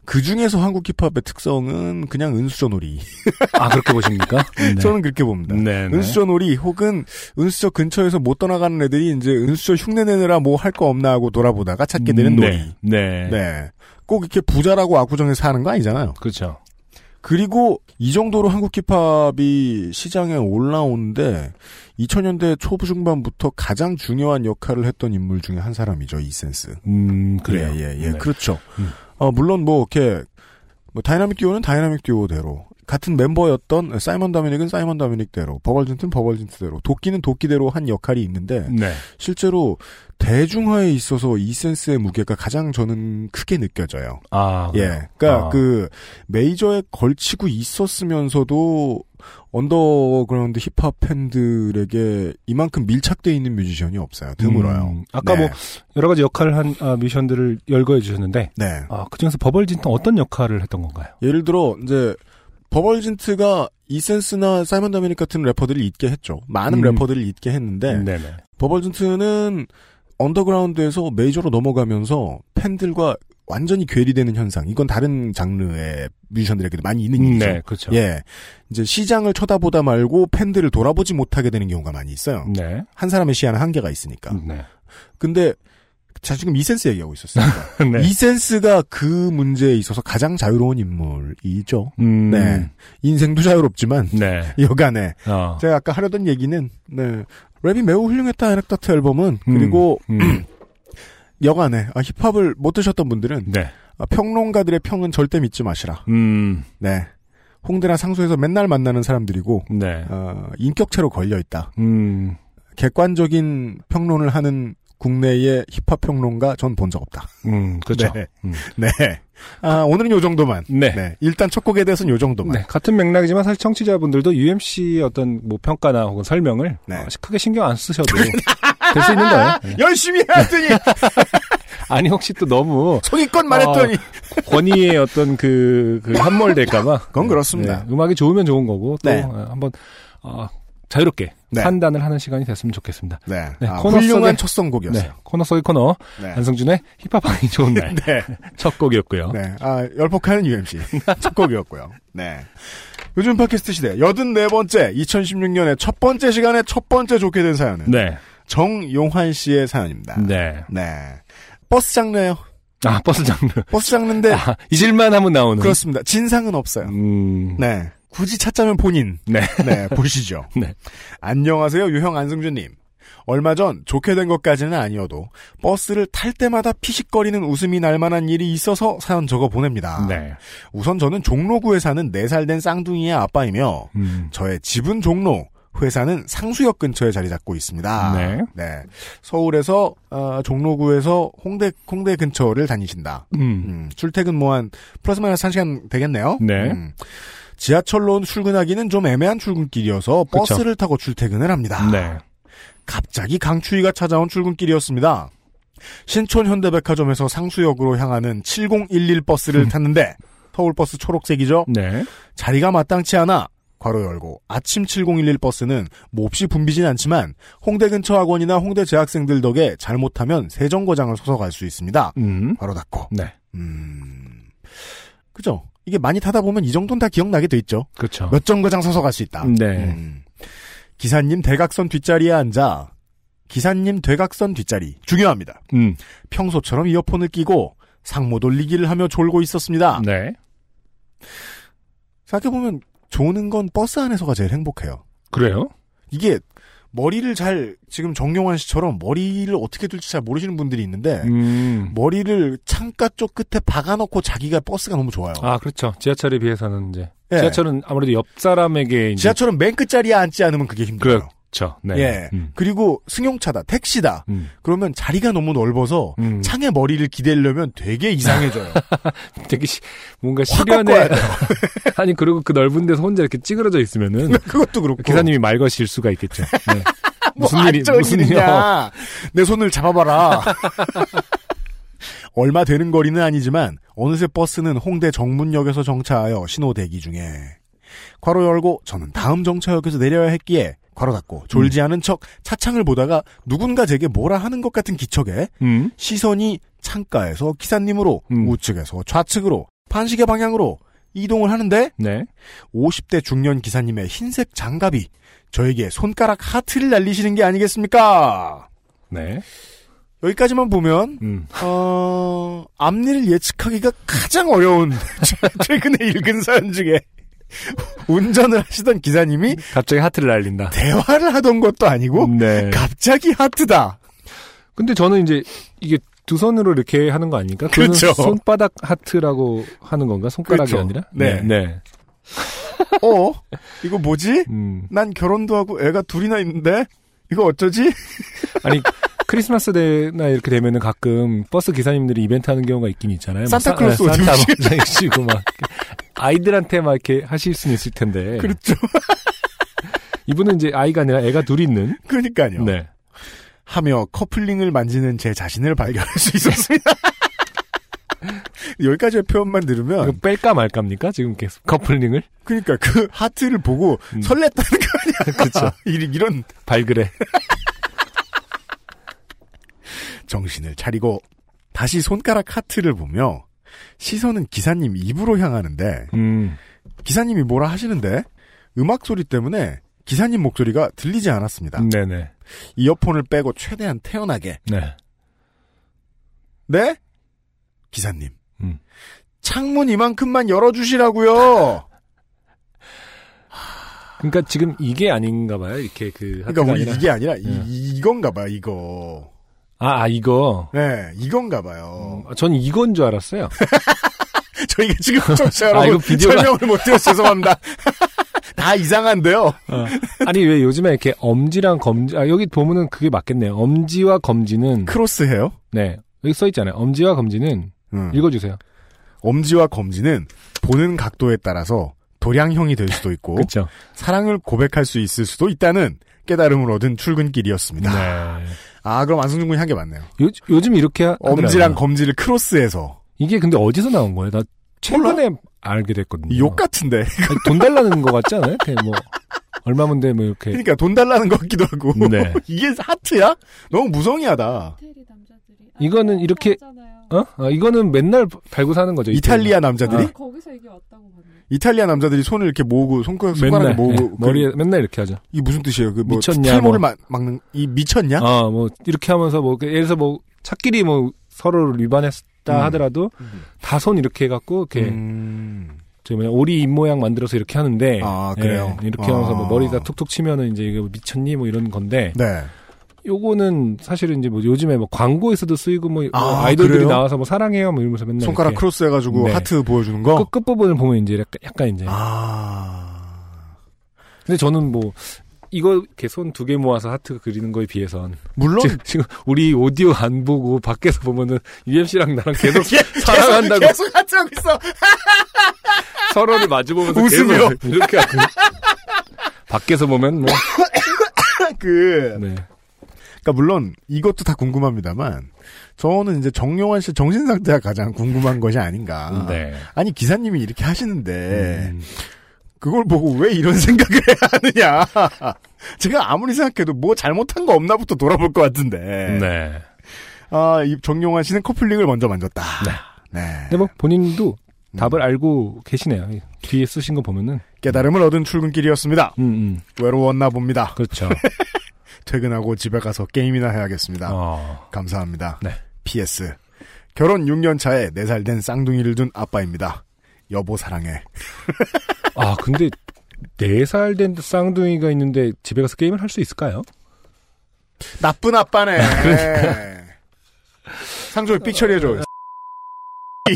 그 중에서 한국 힙합의 특성은 그냥 은수저놀이. 아 그렇게 보십니까? 네. 저는 그렇게 봅니다. 네, 네. 은수저놀이 혹은 은수저 근처에서 못 떠나가는 애들이 이제 은수저 흉내 내느라 뭐 할 거 없나 하고 돌아보다가 찾게 되는 놀이. 네. 네. 네. 꼭 이렇게 부자라고 압구정에 사는 거 아니잖아요. 그렇죠. 그리고 이 정도로 한국 힙합이 시장에 올라오는데 2000년대 초중반부터 가장 중요한 역할을 했던 인물 중에 한 사람이죠, 이센스. 음 그래요. 예, 예, 예. 네. 그렇죠. 음. 어, 물론 뭐 이렇게 뭐 다이나믹 듀오는 다이나믹 듀오대로 같은 멤버였던 사이먼 도미닉은 사이먼 도미닉대로 버벌진트는 버벌진트대로 도끼는 도끼대로 한 역할이 있는데 네. 실제로 대중화에 있어서 이센스의 무게가 가장 저는 크게 느껴져요. 아 예. 그러니까 아. 그 메이저에 걸치고 있었으면서도 언더그라운드 힙합 팬들에게 이만큼 밀착돼 있는 뮤지션이 없어요. 드물어요. 음, 아까 네. 뭐 여러 가지 역할을 한 아, 뮤지션들을 열거해 주셨는데 네. 아, 그중에서 버벌진트 어떤 역할을 했던 건가요? 예를 들어 이제 버벌진트가 이센스나 사이먼 도미닉 같은 래퍼들을 있게 했죠. 많은 음. 래퍼들을 있게 했는데 네네. 버벌진트는 언더그라운드에서 메이저로 넘어가면서 팬들과 완전히 괴리되는 현상. 이건 다른 장르의 뮤지션들에게도 많이 있는 일이죠. 네, 그렇죠. 예. 이제 시장을 쳐다보다 말고 팬들을 돌아보지 못하게 되는 경우가 많이 있어요. 네. 한 사람의 시야는 한계가 있으니까. 네. 근데 자 지금 이센스 얘기하고 있었습니다. 네. 이센스가 그 문제에 있어서 가장 자유로운 인물이죠. 음, 네. 인생도 자유롭지만 네. 여간에 어. 제가 아까 하려던 얘기는 네. 랩이 매우 훌륭했다 에넥다트 앨범은 그리고 음. 여간에 아, 힙합을 못 드셨던 분들은 네. 아, 평론가들의 평은 절대 믿지 마시라. 음. 네. 홍대나 상수에서 맨날 만나는 사람들이고 네. 어, 인격체로 걸려 있다. 음. 객관적인 평론을 하는 국내의 힙합 평론가 전 본 적 없다. 음. 그렇죠. 네. 음. 네. 아, 오늘은 요 정도만. 네. 네. 일단 첫 곡에 대해서는 요 정도만. 네, 같은 맥락이지만 사실 청취자분들도 UMC의 어떤 뭐 평가나 혹은 설명을 네. 어, 크게 신경 안 쓰셔도 될 수 있는 거예요. 네. 열심히 해왔더니 아니 혹시 또 너무 소기껏 말했더니 권위의 어떤 그, 그 함몰될까봐. 그건 그렇습니다. 네, 음악이 좋으면 좋은 거고 또 네. 어, 한번 어, 자유롭게 네. 판단을 하는 시간이 됐으면 좋겠습니다. 네. 네, 아, 코너 훌륭한 첫 선곡이었어요. 네, 코너 속의 코너 네. 안성준의 힙합 하기 좋은 날 네. 첫 곡이었고요. 네. 아, 열폭하는 UMC. 첫 곡이었고요. 네. 요즘 팟캐스트 시대 84번째 2016년의 첫 번째 시간에 첫 번째 좋게 된 사연은 네, 정용환 씨의 사연입니다. 네. 네. 버스 장르예요. 아 버스 장르. 버스 장르인데 아, 잊을만 하면 나오는. 그렇습니다. 진상은 없어요. 음, 네. 굳이 찾자면 본인. 네. 네, 보시죠. 네. 안녕하세요, 유형 안승준님. 얼마 전 좋게 된 것까지는 아니어도 버스를 탈 때마다 피식거리는 웃음이 날 만한 일이 있어서 사연 적어 보냅니다. 네. 우선 저는 종로구에 사는 4살 된 쌍둥이의 아빠이며 음, 저의 집은 종로, 회사는 상수역 근처에 자리 잡고 있습니다. 네. 서울에서 어, 종로구에서 홍대 홍대 근처를 다니신다. 음, 음, 출퇴근 뭐 한 플러스 마이너스 1시간 되겠네요. 네. 음. 지하철로 출근하기는 좀 애매한 출근길이어서. 버스를 타고 출퇴근을 합니다. 네. 갑자기 강추위가 찾아온 출근길이었습니다. 신촌 현대백화점에서 상수역으로 향하는 7011 버스를 탔는데 서울버스 초록색이죠. 네. 자리가 마땅치 않아 괄호 열고 아침 7011 버스는 몹시 붐비진 않지만 홍대 근처 학원이나 홍대 재학생들 덕에 잘못하면 세정거장을 서서 갈 수 있습니다. 음, 괄호 닫고. 네. 음. 그죠? 이게 많이 타다 보면 이 정도는 다 기억나게 돼 있죠. 그렇죠. 몇 정거장 서서 갈 수 있다. 네. 음. 기사님 대각선 뒷자리에 앉아 기사님 대각선 뒷자리 중요합니다. 음, 평소처럼 이어폰을 끼고 상모 돌리기를 하며 졸고 있었습니다. 네. 생각해보면 조는 건 버스 안에서가 제일 행복해요. 그래요? 이게 머리를 잘 지금 정용환 씨처럼 머리를 어떻게 둘지 잘 모르시는 분들이 있는데 음. 머리를 창가 쪽 끝에 박아놓고 자기가 버스가 너무 좋아요. 아, 그렇죠. 지하철에 비해서는 이제. 예. 지하철은 아무래도 옆 사람에게. 지하철은 맨 끝자리에 앉지 않으면 그게 힘들어요. 그렇죠. 네. 예. 음. 그리고 승용차다, 택시다. 음. 그러면 자리가 너무 넓어서 음. 창에 머리를 기대려면 되게 이상해져요. 되게 시- 뭔가. 꺾어야 아니, 그리고 그 넓은 데서 혼자 이렇게 찌그러져 있으면은. 그것도 그렇고. 기사님이 말 거실 수가 있겠죠. 네. 뭐 무슨 일이, 안정이 무슨 일이야. 내 손을 잡아봐라. 얼마 되는 거리는 아니지만 어느새 버스는 홍대 정문역에서 정차하여 신호 대기 중에 괄호 열고 저는 다음 정차역에서 내려야 했기에 괄호 닫고 음. 졸지 않은 척 차창을 보다가 누군가 제게 뭐라 하는 것 같은 기척에 음. 시선이 창가에서 기사님으로 음. 우측에서 좌측으로 반시계 방향으로 이동을 하는데 네. 50대 중년 기사님의 흰색 장갑이 저에게 손가락 하트를 날리시는 게 아니겠습니까? 네. 여기까지만 보면 음. 어, 앞일을 예측하기가 가장 어려운 최근에 읽은 사연 중에 운전을 하시던 기사님이 갑자기 하트를 날린다. 대화를 하던 것도 아니고 네. 갑자기 하트다. 근데 저는 이제 이게 두 손으로 이렇게 하는 거 아닙니까? 그렇죠. 손바닥 하트라고 하는 건가? 손가락이 그렇죠. 아니라? 네. 네. 어? 이거 뭐지? 음. 난 결혼도 하고 애가 둘이나 있는데 이거 어쩌지? 아니 크리스마스 때나 이렇게 되면은 가끔 버스 기사님들이 이벤트 하는 경우가 있긴 있잖아요. 뭐 산타클로스 사- 네, 산타 옷뭐 입으시고 막 아이들한테 막 이렇게 하실 수는 있을 텐데. 그렇죠. 이분은 이제 아이가 아니라 애가 둘이 있는. 그러니까요. 네. 하며 커플링을 만지는 제 자신을 발견할 수 있었습니다. 여기까지의 표현만 들으면 이거 뺄까 말까입니까? 지금 계속 커플링을? 그러니까 그 하트를 보고 음. 설렜다는 거 아니야. 이- 이런 발그레. 정신을 차리고 다시 손가락 하트를 보며 시선은 기사님 입으로 향하는데 음. 기사님이 뭐라 하시는데 음악 소리 때문에 기사님 목소리가 들리지 않았습니다. 네네. 이어폰을 빼고 최대한 태연하게 네. 네? 기사님. 음. 창문 이만큼만 열어주시라고요. 그러니까 지금 이게 아닌가 봐요. 이렇게 그 그러니까 우리 아니라. 이게 아니라 네. 이, 이건가 봐 이거. 아, 아 이거. 네, 이건가 봐요. 음, 전 이건 줄 알았어요. 저희가 지금 청취자 아, 여러분 비디오가- 설명을 못 드려서 죄송합니다. 다 이상한데요. 어. 아니 왜 요즘에 이렇게 엄지랑 검지 아 여기 보면은 그게 맞겠네요. 엄지와 검지는 크로스해요. 네 여기 써 있잖아요. 엄지와 검지는 음. 읽어주세요. 엄지와 검지는 보는 각도에 따라서 도량형이 될 수도 있고. 사랑을 고백할 수 있을 수도 있다는 깨달음을 얻은 출근길이었습니다. 네. 아 그럼 안승준 군이 한 게 맞네요. 요, 요즘 이렇게 하- 엄지랑 하더라고요. 검지를 크로스해서 이게 근데 어디서 나온 거예요? 나 최근에 알게 됐거든요. 욕 같은데. 아니, 돈 달라는 거 같지 않아요? 그냥 뭐 얼마면데 뭐 이렇게 그러니까 돈 달라는 것 같기도 하고. 네. 이게 하트야? 너무 무성의하다. 이거는 이렇게- 어? 아, 이거는 맨날 달고 사는 거죠. 이탈리아 남자들이 아. 거기서 이게 왔다고. 이탈리아 남자들이 손을 이렇게 모으고 손가락 손가락에 맨날 모으고 예, 머리에 맨날 이렇게 하죠. 이 무슨 뜻이에요? 그뭐 미쳤냐, 탈모를 뭐. 막, 막는 이 미쳤냐? 아, 뭐 이렇게 하면서 뭐 예를 들어서 뭐 차끼리 뭐 서로를 위반했다 음. 하더라도 다손 이렇게 해갖고 이렇게 음. 저 뭐냐 오리 입 모양 만들어서 이렇게 하는데 아, 예, 그래요? 이렇게 하면서 뭐 아. 머리가 툭툭 치면은 이제 이거 미쳤니 뭐 이런 건데 네. 요거는 사실은 이제 뭐 요즘에 뭐 광고에서도 쓰이고 뭐, 뭐 아, 아이돌들이 그래요? 나와서 뭐 사랑해요 뭐 이러면서 맨날 손가락 이렇게 크로스 해가지고 네. 하트 보여주는 거. 끝, 끝부분을 보면 이제 약간, 약간 이제 아. 근데 저는 뭐 이거 이렇게 손 두 개 모아서 하트 그리는 거에 비해선 물론 지금, 지금 우리 오디오 안 보고 밖에서 보면은 UMC랑 나랑 계속 계속, 사랑한다고 계속 하트 하고 있어. 서로를 마주보면서 웃으며. 계속 이렇게 하고 밖에서 보면 뭐 그 네. 그러니까 물론 이것도 다 궁금합니다만 저는 이제 정용환 씨 정신 상태가 가장 궁금한 것이 아닌가. 네. 아니 기사님이 이렇게 하시는데 음, 그걸 보고 왜 이런 생각을 해야 하느냐. 제가 아무리 생각해도 뭐 잘못한 거 없나부터 돌아볼 것 같은데. 네. 아, 이 정용환 씨는 커플링을 먼저 만졌다. 네. 네. 근데 뭐 본인도 음. 답을 알고 계시네요. 뒤에 쓰신 거 보면은 깨달음을 얻은 출근길이었습니다. 음, 음. 외로웠나 봅니다. 그렇죠. 퇴근하고 집에 가서 게임이나 해야겠습니다. 어. 감사합니다. 네. PS. 결혼 6년 차에 4살 된 쌍둥이를 둔 아빠입니다. 여보 사랑해. 아, 근데 네살된 쌍둥이가 있는데 집에 가서 게임을 할 수 있을까요? 나쁜 아빠네. 그러니까. 상조에 삑 처리해줘.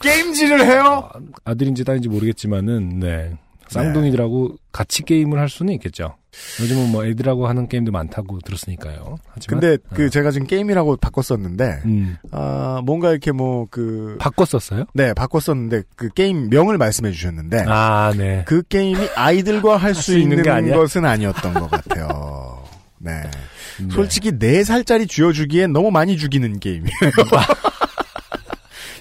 게임질을 해요? 아, 아들인지 딸인지 모르겠지만은 네. 쌍둥이들하고 같이 게임을 할 수는 있겠죠. 요즘은 뭐 애들하고 하는 게임도 많다고 들었으니까요. 하지만 근데 그 제가 지금 게임이라고 바꿨었는데 음, 아 뭔가 이렇게 뭐 그 바꿨었어요? 네, 바꿨었는데 그 게임 명을 말씀해 주셨는데 아, 네. 그 게임이 아이들과 할수수 있는 있는? 것은 아니었던 것 같아요. 네. 네. 솔직히 4살짜리 쥐어주기엔 너무 많이 죽이는 게임이에요.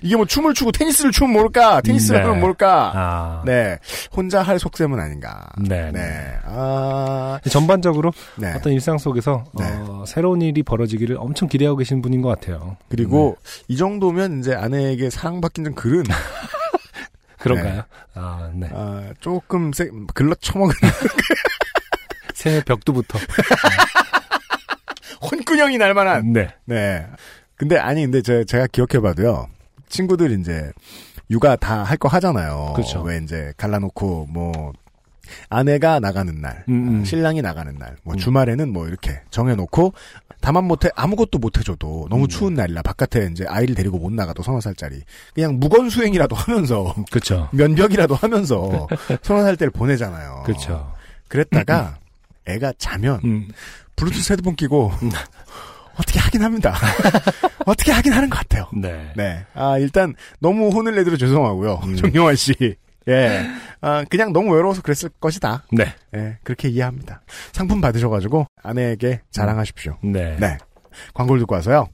이게 뭐 춤을 추고 테니스를 추면 모를까? 테니스를 네. 하면 모를까? 아, 네. 혼자 할 속셈은 아닌가. 네. 네. 아, 전반적으로 네. 어떤 일상 속에서 네. 어, 새로운 일이 벌어지기를 엄청 기대하고 계신 분인 것 같아요. 그리고 네. 이 정도면 이제 아내에게 사랑받긴 좀 그른, 그런가요? 아, 네. 아, 조금 세, 글러 처먹은 새해 벽두부터. 혼꾸녕이 날 만한. 네. 네. 근데 아니 근데 제, 제가 기억해봐도요. 친구들 이제 육아 다 할 거 하잖아요. 그렇죠. 왜 이제 갈라놓고 뭐 아내가 나가는 날, 음, 음. 신랑이 나가는 날, 뭐 음. 주말에는 뭐 이렇게 정해놓고 다만 못해 아무것도 못 해줘도 너무 음. 추운 날이라 바깥에 이제 아이를 데리고 못 나가도 서너 살짜리 그냥 무건 수행이라도 하면서 그렇죠. 면벽이라도 하면서 서너 살 때를 보내잖아요. 그렇죠. 그랬다가 애가 자면 음. 블루투스 헤드폰 끼고 어떻게 하긴 합니다. 어떻게 하긴 하는 것 같아요. 네. 네. 아, 일단 너무 혼을 내드려 죄송하고요. 음. 정영환 씨. 예. 아, 그냥 너무 외로워서 그랬을 것이다. 네. 예. 그렇게 이해합니다. 상품 받으셔가지고 아내에게 자랑하십시오. 네. 네. 광고를 듣고 와서요.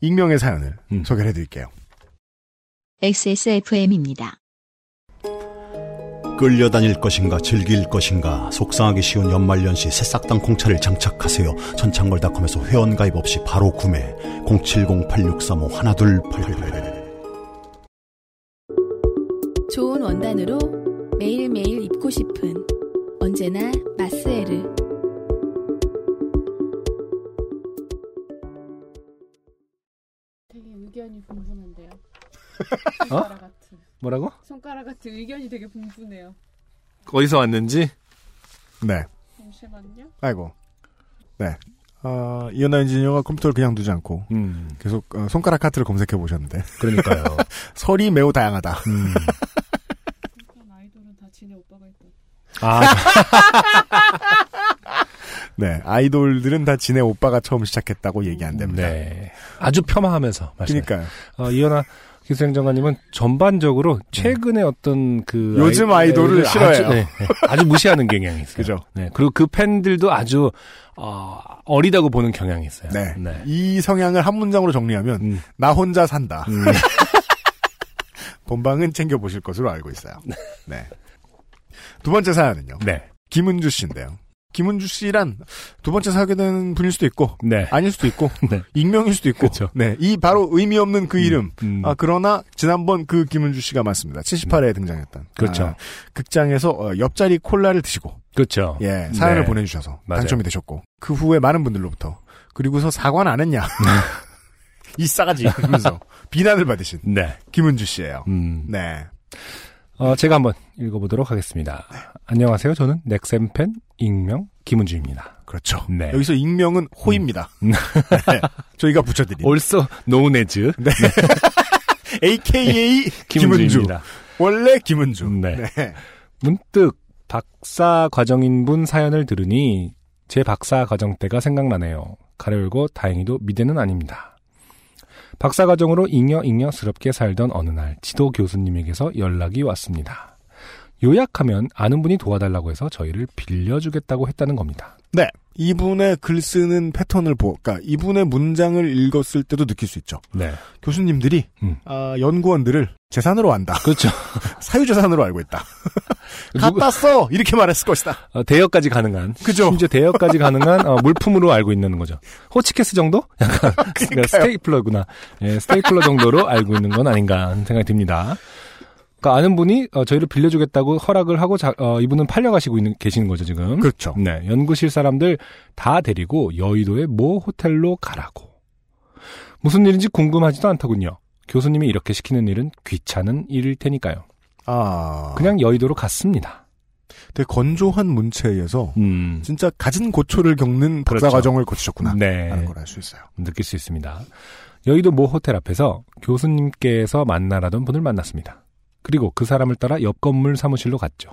익명의 사연을 음. 소개를 해드릴게요. XSFM입니다. 끌려다닐 것인가 즐길 것인가 속상하기 쉬운 연말연시 새싹당 콩차를 장착하세요. 전창걸닷컴에서 회원가입 없이 바로 구매 070-8635-1288 좋은 원단으로 매일매일 입고 싶은 언제나 마스에르 되게 의견이 분분한데요. 어? 같은. 뭐라고? 손가락 같은 의견이 되게 분분해요. 어디서 왔는지? 네. 잠시만요. 아이고. 네. 어, 이현아 엔지니어가 컴퓨터를 그냥 두지 않고 음, 계속 어, 손가락 하트를 검색해 보셨는데 그러니까요. 설이 매우 다양하다. 음. 아이돌은 다 지네 오빠가 있다. 아, 네. 아이돌들은 다 지네 오빠가 처음 시작했다고 얘기 안 됩니다. 네. 아주 폄하하면서 말씀. 그러니까요. 어, 이현아 기술행정관님은 전반적으로 최근에 어떤 그 음. 요즘 아이 돌을 아주, 싫어해요. 네, 네. 아주 무시하는 경향이 있어요. 그죠? 네. 그리고 그 팬들도 아주 어, 어리다고 보는 경향이 있어요. 네. 네. 이 성향을 한 문장으로 정리하면 음. 나 혼자 산다. 음. 본방은 챙겨 보실 것으로 알고 있어요. 네. 두 번째 사연은요. 네. 김은주 씨인데요. 김은주 씨란 두 번째 사게 되는 분일 수도 있고 네. 아닐 수도 있고 네. 익명일 수도 있고 그쵸. 네. 이 바로 의미 없는 그 이름. 음. 아 그러나 지난번 그 김은주 씨가 맞습니다. 78회에 등장했던 그렇죠. 아, 극장에서 어, 옆자리 콜라를 드시고 그렇죠. 예 사연을 네. 보내주셔서 맞아요. 당첨이 되셨고 그 후에 많은 분들로부터 그리고서 사과는 안 했냐 이 싸가지 하면서 비난을 받으신 네. 김은주 씨예요. 음. 네. 어, 제가 한번 읽어보도록 하겠습니다. 안녕하세요. 저는 넥센팬 익명 김은주입니다. 그렇죠. 네. 여기서 익명은 호입니다. 음. 네. 저희가 붙여드린 올소 노네즈 네. AKA 김은주. 원래 김은주. 네. 네. 문득 박사 과정인 분 사연을 들으니 제 박사 과정 때가 생각나네요. 가려 열고 다행히도 미대는 아닙니다. 박사 과정으로 잉여잉여스럽게 살던 어느 날 지도 교수님에게서 연락이 왔습니다. 요약하면 아는 분이 도와달라고 해서 저희를 빌려주겠다고 했다는 겁니다. 네. 이분의 글 쓰는 패턴을 보, 그러니까 이분의 문장을 읽었을 때도 느낄 수 있죠. 네. 교수님들이 음. 아, 연구원들을 재산으로 안다. 그렇죠. 사유재산으로 알고 있다. 갖다 써! 이렇게 말했을 것이다. 어, 대여까지 가능한. 그죠? 심지어 대여까지 가능한 어, 물품으로 알고 있는 거죠. 호치케스 정도? 약간 그러니까 스테이플러구나. 예, 스테이플러 정도로 알고 있는 건 아닌가 하는 생각이 듭니다. 그러니까 아는 분이 어, 저희를 빌려주겠다고 허락을 하고 자- 어, 이분은 팔려가시고 있는, 계시는 거죠 지금. 그렇죠. 네, 연구실 사람들 다 데리고 여의도의 모 호텔로 가라고. 무슨 일인지 궁금하지도 않더군요. 교수님이 이렇게 시키는 일은 귀찮은 일일 테니까요. 아. 그냥 여의도로 갔습니다. 되게 건조한 문체에서 음, 진짜 갖은 고초를 겪는 박사 그렇죠. 과정을 거치셨구나. 네. 하는 걸 알 수 있어요. 느낄 수 있습니다. 여의도 모 호텔 앞에서 교수님께서 만나라던 분을 만났습니다. 그리고 그 사람을 따라 옆 건물 사무실로 갔죠.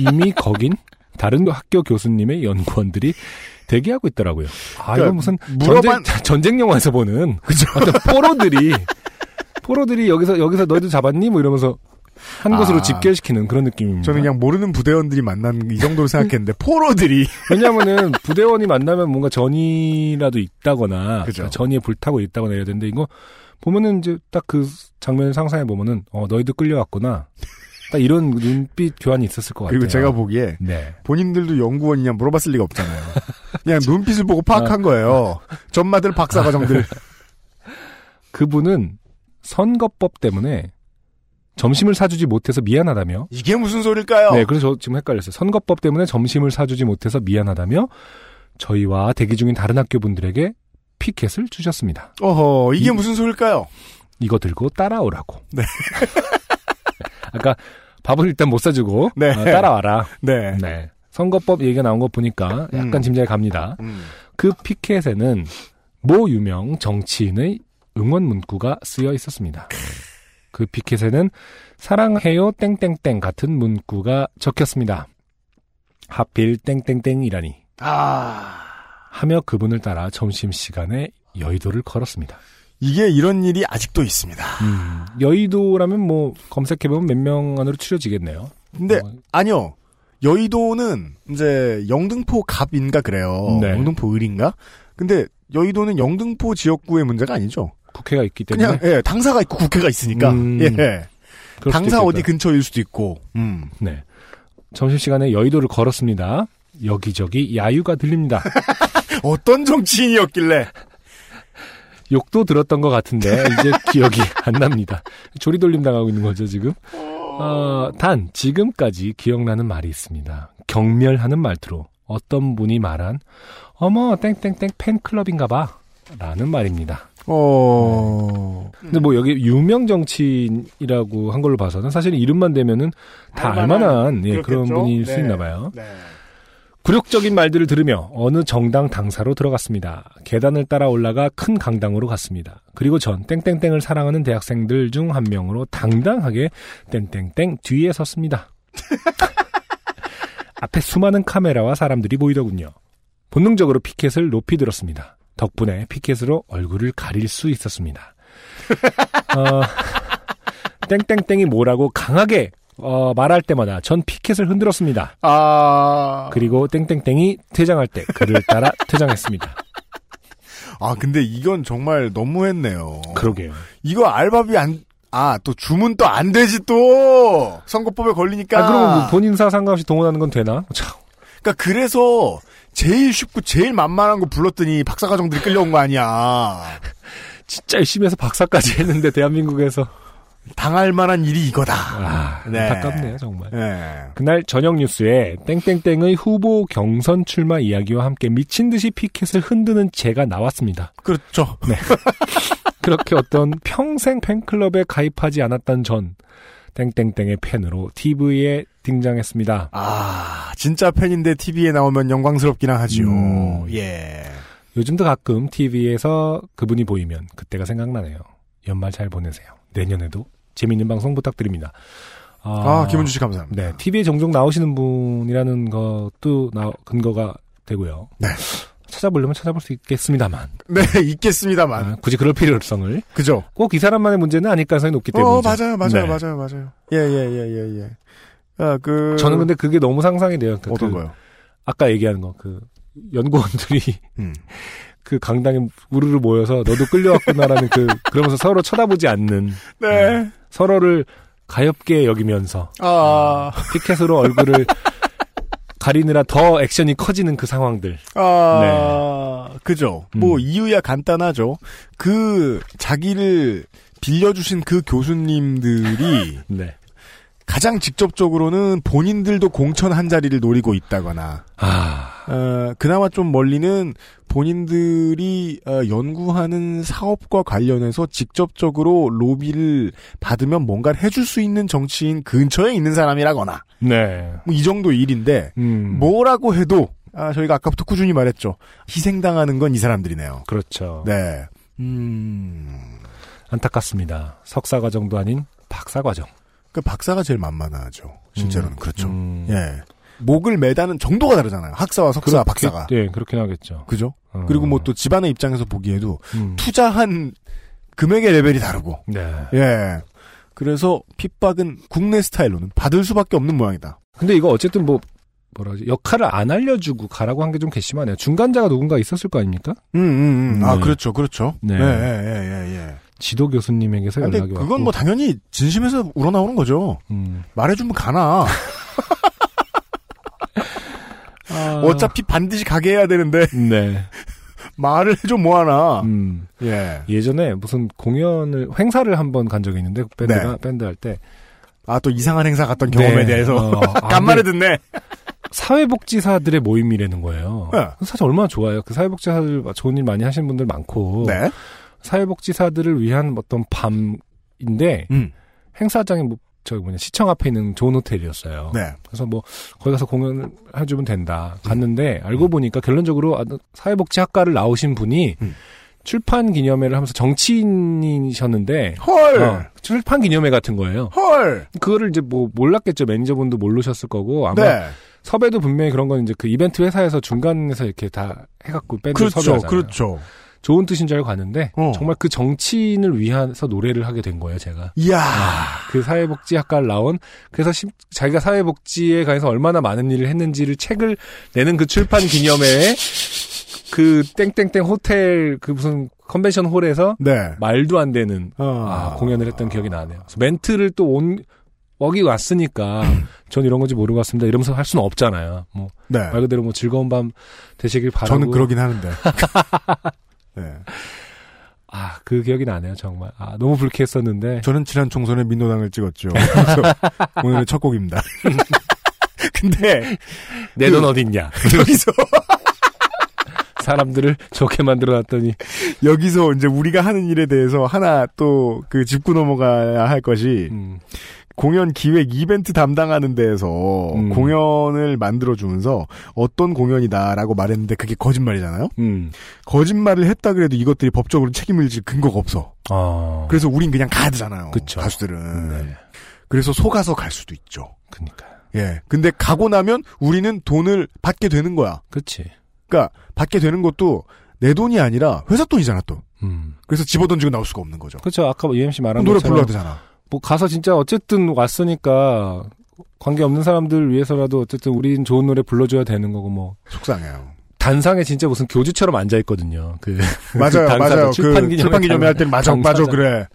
이미 거긴 다른 학교 교수님의 연구원들이 대기하고 있더라고요. 아, 그러니까 이건 무슨 물어만- 전쟁, 전쟁 영화에서 보는 어떤 포로들이 포로들이 여기서 여기서 너희도 잡았니? 뭐 이러면서 한 아. 곳으로 집결시키는 그런 느낌입니다. 저는 그냥 모르는 부대원들이 만난 이 정도로 생각했는데 포로들이 왜냐하면은 부대원이 만나면 뭔가 전이라도 있다거나 그죠. 그러니까 전이에 불타고 있다거나 이래야 되는데 이거 보면은 이제 딱 그 장면을 상상해 보면은 어 너희도 끌려왔구나 딱 이런 눈빛 교환이 있었을 것 같아요. 그리고 제가 보기에 네 본인들도 연구원이냐 물어봤을 리가 없잖아요. 그냥 눈빛을 보고 파악한 거예요. 전마들 박사 과정들. 그분은 선거법 때문에 점심을 사주지 못해서 미안하다며 이게 무슨 소릴까요? 네 그래서 저 지금 헷갈렸어요. 선거법 때문에 점심을 사주지 못해서 미안하다며 저희와 대기 중인 다른 학교 분들에게 피켓을 주셨습니다. 어허, 이게 이- 무슨 소릴까요? 이거 들고 따라오라고. 네. 아까 밥을 일단 못 사주고 네. 어, 따라와라. 네. 네. 선거법 얘기가 나온 거 보니까 약간 음. 짐작이 갑니다. 음. 그 피켓에는 모 유명 정치인의 응원 문구가 쓰여 있었습니다. 그 피켓에는 사랑해요 땡땡땡 같은 문구가 적혔습니다. 하필 땡땡땡이라니 아. 하며 그분을 따라 점심시간에 여의도를 걸었습니다. 이게 이런 일이 아직도 있습니다. 음, 여의도라면 뭐 검색해보면 몇 명 안으로 추려지겠네요. 근데 어, 아니요. 여의도는 이제 영등포 갑인가 그래요. 네. 영등포 을인가? 근데 여의도는 영등포 지역구의 문제가 아니죠. 국회가 있기 때문에 그냥 예, 당사가 있고 국회가 있으니까. 음. 예. 당사. 어디 근처일 수도 있고. 음. 네. 점심시간에 여의도를 걸었습니다. 여기저기 야유가 들립니다. 어떤 정치인이었길래? 욕도 들었던 것 같은데 이제 기억이 안 납니다. 조리돌림 당하고 있는 거죠 지금. 어, 단 지금까지 기억나는 말이 있습니다. 경멸하는 말투로 어떤 분이 말한 어머 땡땡땡 팬클럽인가봐 라는 말입니다. 어. 근데 뭐 여기 유명 정치인이라고 한 걸로 봐서는 사실 이름만 대면은 다 알만한, 알만한 예, 그런? 분일 수 네. 있나 봐요. 네. 굴욕적인 말들을 들으며 어느 정당 당사로 들어갔습니다. 계단을 따라 올라가 큰 강당으로 갔습니다. 그리고 전 땡땡땡을 사랑하는 대학생들 중 한 명으로 당당하게 땡땡땡 뒤에 섰습니다. 앞에 수많은 카메라와 사람들이 보이더군요. 본능적으로 피켓을 높이 들었습니다. 덕분에 피켓으로 얼굴을 가릴 수 있었습니다. 어, 땡땡땡이 뭐라고 강하게 어, 말할 때마다 전 피켓을 흔들었습니다. 아. 그리고 땡땡땡이 퇴장할 때 그를 따라 퇴장했습니다. 아, 근데 이건 정말 너무했네요. 그러게요. 이거 알바비 안, 아, 또 주문 또 안 되지 또! 선거법에 걸리니까. 아, 그러면 뭐 본인사 상관없이 동원하는 건 되나? 참. 그러니까 그래서 제일 쉽고 제일 만만한 거 불렀더니 박사과정들이 끌려온 거 아니야. 진짜 열심히 해서 박사까지 했는데 대한민국에서 당할 만한 일이 이거다. 아, 네. 안타깝네요 정말. 네. 그날 저녁 뉴스에 땡땡땡의 후보 경선 출마 이야기와 함께 미친 듯이 피켓을 흔드는 제가 나왔습니다. 그렇죠. 그렇게 어떤 평생 팬클럽에 가입하지 않았던 전 땡땡땡의 팬으로 TV에 등장했습니다. 아, 진짜 팬인데 TV에 나오면 영광스럽긴 하지요. 음. 예. 요즘도 가끔 TV에서 그분이 보이면 그때가 생각나네요. 연말 잘 보내세요. 내년에도 재미있는 방송 부탁드립니다. 아, 김은주 씨 감사합니다. 네, TV에 종종 나오시는 분이라는 것도 나, 근거가 되고요. 네. 찾아보려면 찾아볼 수 있겠습니다만 네, 있겠습니다만. 아, 굳이 그럴 필요성을 그죠? 꼭 이 사람만의 문제는 아닐 가능성이 높기 때문에 어, 맞아요, 맞아요, 네. 맞아요, 맞아요. 예, 예, 예, 예, 예. 아, 그. 저는 근데 그게 너무 상상이 돼요. 그, 어떤 그 거요? 아까 얘기하는 거, 그 연구원들이 음. 그 강당에 우르르 모여서 너도 끌려왔구나라는 그 그러면서 서로 쳐다보지 않는 네. 서로를 가엽게 여기면서 아, 피켓으로 얼굴을 가리느라 더 액션이 커지는 그 상황들. 아, 그죠. 음. 뭐, 이유야 간단하죠. 그, 자기를 빌려주신 그 교수님들이 네. 가장 직접적으로는 본인들도 공천 한 자리를 노리고 있다거나, 아, 어, 그나마 좀 멀리는 본인들이 어, 연구하는 사업과 관련해서 직접적으로 로비를 받으면 뭔가를 해줄 수 있는 정치인 근처에 있는 사람이라거나 네. 뭐 이 정도 일인데 음. 뭐라고 해도 아, 저희가 아까부터 꾸준히 말했죠 희생당하는 건 이 사람들이네요. 그렇죠. 네. 음. 안타깝습니다. 석사 과정도 아닌 박사 과정. 그 박사가 제일 만만하죠. 실제로는 음, 그렇죠. 음. 예. 목을 매다는 정도가 다르잖아요. 학사와 석사, 박사가. 예, 그렇긴 하겠죠. 그죠? 어. 그리고 뭐 또 집안의 입장에서 보기에도 음. 투자한 금액의 레벨이 다르고. 네. 예. 그래서 핍박은 국내 스타일로는 받을 수밖에 없는 모양이다. 근데 이거 어쨌든 뭐 뭐라지 역할을 안 알려주고 가라고 한 게 좀 괘씸하네요. 중간자가 누군가 있었을 거 아닙니까? 음, 음, 음. 아, 네. 그렇죠, 그렇죠. 네. 예, 예, 예, 예, 예. 지도 교수님에게서 근데 연락이 왔고. 그건 뭐 당연히 진심에서 우러나오는 거죠. 음. 말해주면 가나. 아, 어차피 반드시 가게 해야 되는데 네. 말을 해줘 뭐하나. 음. 예. 예전에 무슨 공연을 행사를 한 번 간 적이 있는데 밴드가 네. 밴드 할 때 아, 또 이상한 행사 갔던 경험에 네. 대해서 어, 아, 간만에 듣네. 사회복지사들의 모임이라는 거예요. 네. 사실 얼마나 좋아요. 그 사회복지사들 좋은 일 많이 하시는 분들 많고 네. 사회복지사들을 위한 어떤 밤인데 음. 행사장이 뭐 저기 뭐냐 시청 앞에 있는 좋은 호텔이었어요. 네. 그래서 뭐 거기 가서 공연을 해주면 된다. 갔는데 알고 보니까 결론적으로 아, 사회복지학과를 나오신 분이 음. 출판 기념회를 하면서 정치인이셨는데 헐. 어, 출판 기념회 같은 거예요. 헐. 그거를 이제 뭐 몰랐겠죠. 매니저분도 모르셨을 거고 아마 네. 섭외도 분명히 그런 건 이제 그 이벤트 회사에서 중간에서 이렇게 다 해갖고 밴드 그렇죠. 섭외하잖아요. 그렇죠. 좋은 뜻인 줄 알고 갔는데 어. 정말 그 정치인을 위해서 노래를 하게 된 거예요. 제가 이야. 그 사회복지학과를 나온 그래서 심- 자기가 사회복지에 관해서 얼마나 많은 일을 했는지를 책을 내는 그 출판 기념회에 그 땡땡땡 호텔 그 무슨 컨벤션 홀에서 네. 말도 안 되는 어. 아, 공연을 했던 기억이 나네요. 멘트를 또 온, 여기 왔으니까 전 이런 건지 모르고 왔습니다. 이러면서 할 수는 없잖아요. 뭐, 네. 말 그대로 뭐 즐거운 밤 되시길 바라고. 저는 그러긴 하는데. 네. 아, 그 기억이 나네요, 정말. 아, 너무 불쾌했었는데. 저는 지난 총선에 민노당을 찍었죠. 그래서 오늘의 첫 곡입니다. 근데 내돈 어딨냐. 여기서 사람들을 좋게 만들어 놨더니. 여기서 이제 우리가 하는 일에 대해서 하나 또 그 짚고 넘어가야 할 것이 음, 공연 기획 이벤트 담당하는 데에서 음. 공연을 만들어주면서 어떤 공연이다라고 말했는데 그게 거짓말이잖아요? 음. 거짓말을 했다 그래도 이것들이 법적으로 책임을 질 근거가 없어. 어. 그래서 우린 그냥 가야 되잖아요. 그쵸. 가수들은. 네. 그래서 속아서 갈 수도 있죠. 그니까요. 예. 근데 가고 나면 우리는 돈을 받게 되는 거야. 그치. 그러니까 받게 되는 것도 내 돈이 아니라 회사 돈이잖아 또. 음. 그래서 집어던지고 나올 수가 없는 거죠. 그쵸. 아까 UMC 말한 노래 것처럼. 불러야 되잖아. 뭐 가서 진짜 어쨌든 왔으니까 관계 없는 사람들 위해서라도 어쨌든 우린 좋은 노래 불러줘야 되는 거고 뭐 속상해요. 단상에 진짜 무슨 교주처럼 앉아 있거든요. 그 맞아요, 단상에 맞아요. 출판 그 기념회 출판 기념회 할 때는 맞아, 맞아. 그래.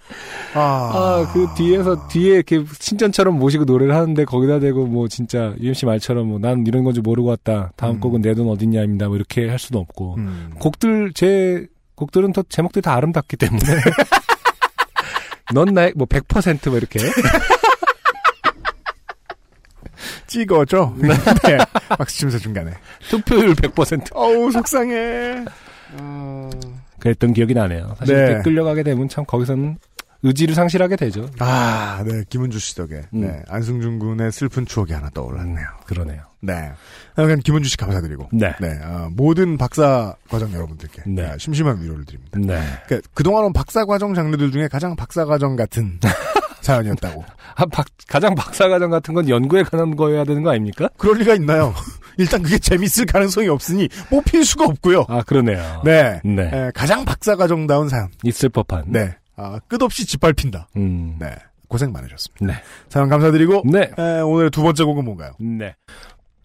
아, 아, 그 뒤에서 뒤에 이렇게 신전처럼 모시고 노래를 하는데 거기다 대고 뭐 진짜 UMC 말처럼 뭐 난 이런 건지 모르고 왔다. 다음 음. 곡은 내 돈 어딨냐입니다. 뭐 이렇게 할 수도 없고 음. 곡들 제 곡들은 또 제목들이 다 아름답기 때문에 넌 나의 뭐 100%뭐 이렇게 찍어줘. 네. 박수 치면서 중간에. 투표율 100% 어우, 속상해. 아, 그랬던 기억이 나네요. 사실 네. 끌려가게 되면 참 거기서는 의지를 상실하게 되죠. 아, 네, 김은주 씨 덕에. 음. 네, 안승준 군의 슬픈 추억이 하나 떠올랐네요. 그러네요. 네. 하여간 김은주 씨 감사드리고. 네. 네, 아, 모든 박사 과정 여러분들께 네. 아, 심심한 위로를 드립니다. 네. 그러니까 그동안은 박사 과정 장르들 중에 가장 박사 과정 같은 사연이었다고. 아, 박- 가장 박사과정 같은 건 연구에 관한 거여야 되는 거 아닙니까? 그럴 리가 있나요? 일단 그게 재밌을 가능성이 없으니 뽑힐 수가 없고요. 아, 그러네요. 네. 네. 에, 가장 박사 과정다운 사연. 있을 법한. 네. 아, 끝없이 짓밟힌다. 음. 네. 고생 많으셨습니다. 네. 사연 감사드리고 네. 에, 오늘의 두 번째 곡은 뭔가요? 네.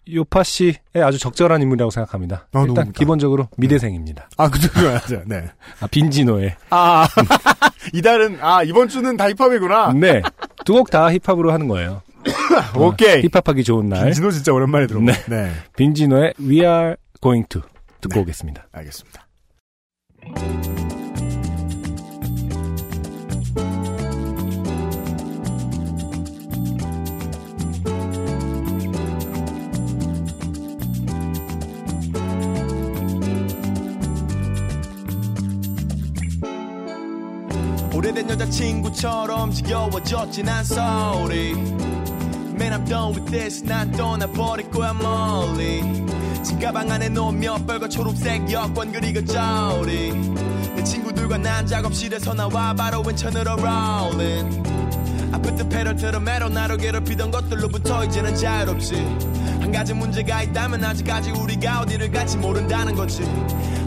요파 씨의 아주 적절한 인물이라고 생각합니다. 아, 일단? 기본적으로 미대생입니다. 아, 그죠, 맞아요. 네. 아, 빈지노의. 아, 이달은, 아, 이번 주는 다 힙합이구나. 네. 두 곡 다 힙합으로 하는 거예요. 오케이. 힙합하기 좋은 날. 김진호 진짜 오랜만에 들어보 네. 네. 빈지노의 We Are Going To 듣고 네. 오겠습니다. 알겠습니다. 오래된 여자친구처럼 지겨워졌진 않 sorry Man I'm done with this. 난 떠나버릴 거야 멀리. 짐 가방 안에 몇 벌과 초록색 여권 그리고 저리. 내 친구들과 난 작업실에서 나와 바로 왼천으로 rolling. I put the metal 나를 괴롭히던 것들로부터 이제는 자유롭지. 한 가지 문제가 있다면 아직까지 우리가 어디를 갈지 모른다는 거지.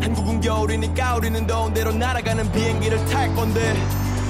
한국은 겨울이니까 우리는 더운 데로 날아가는 비행기를 탈 건데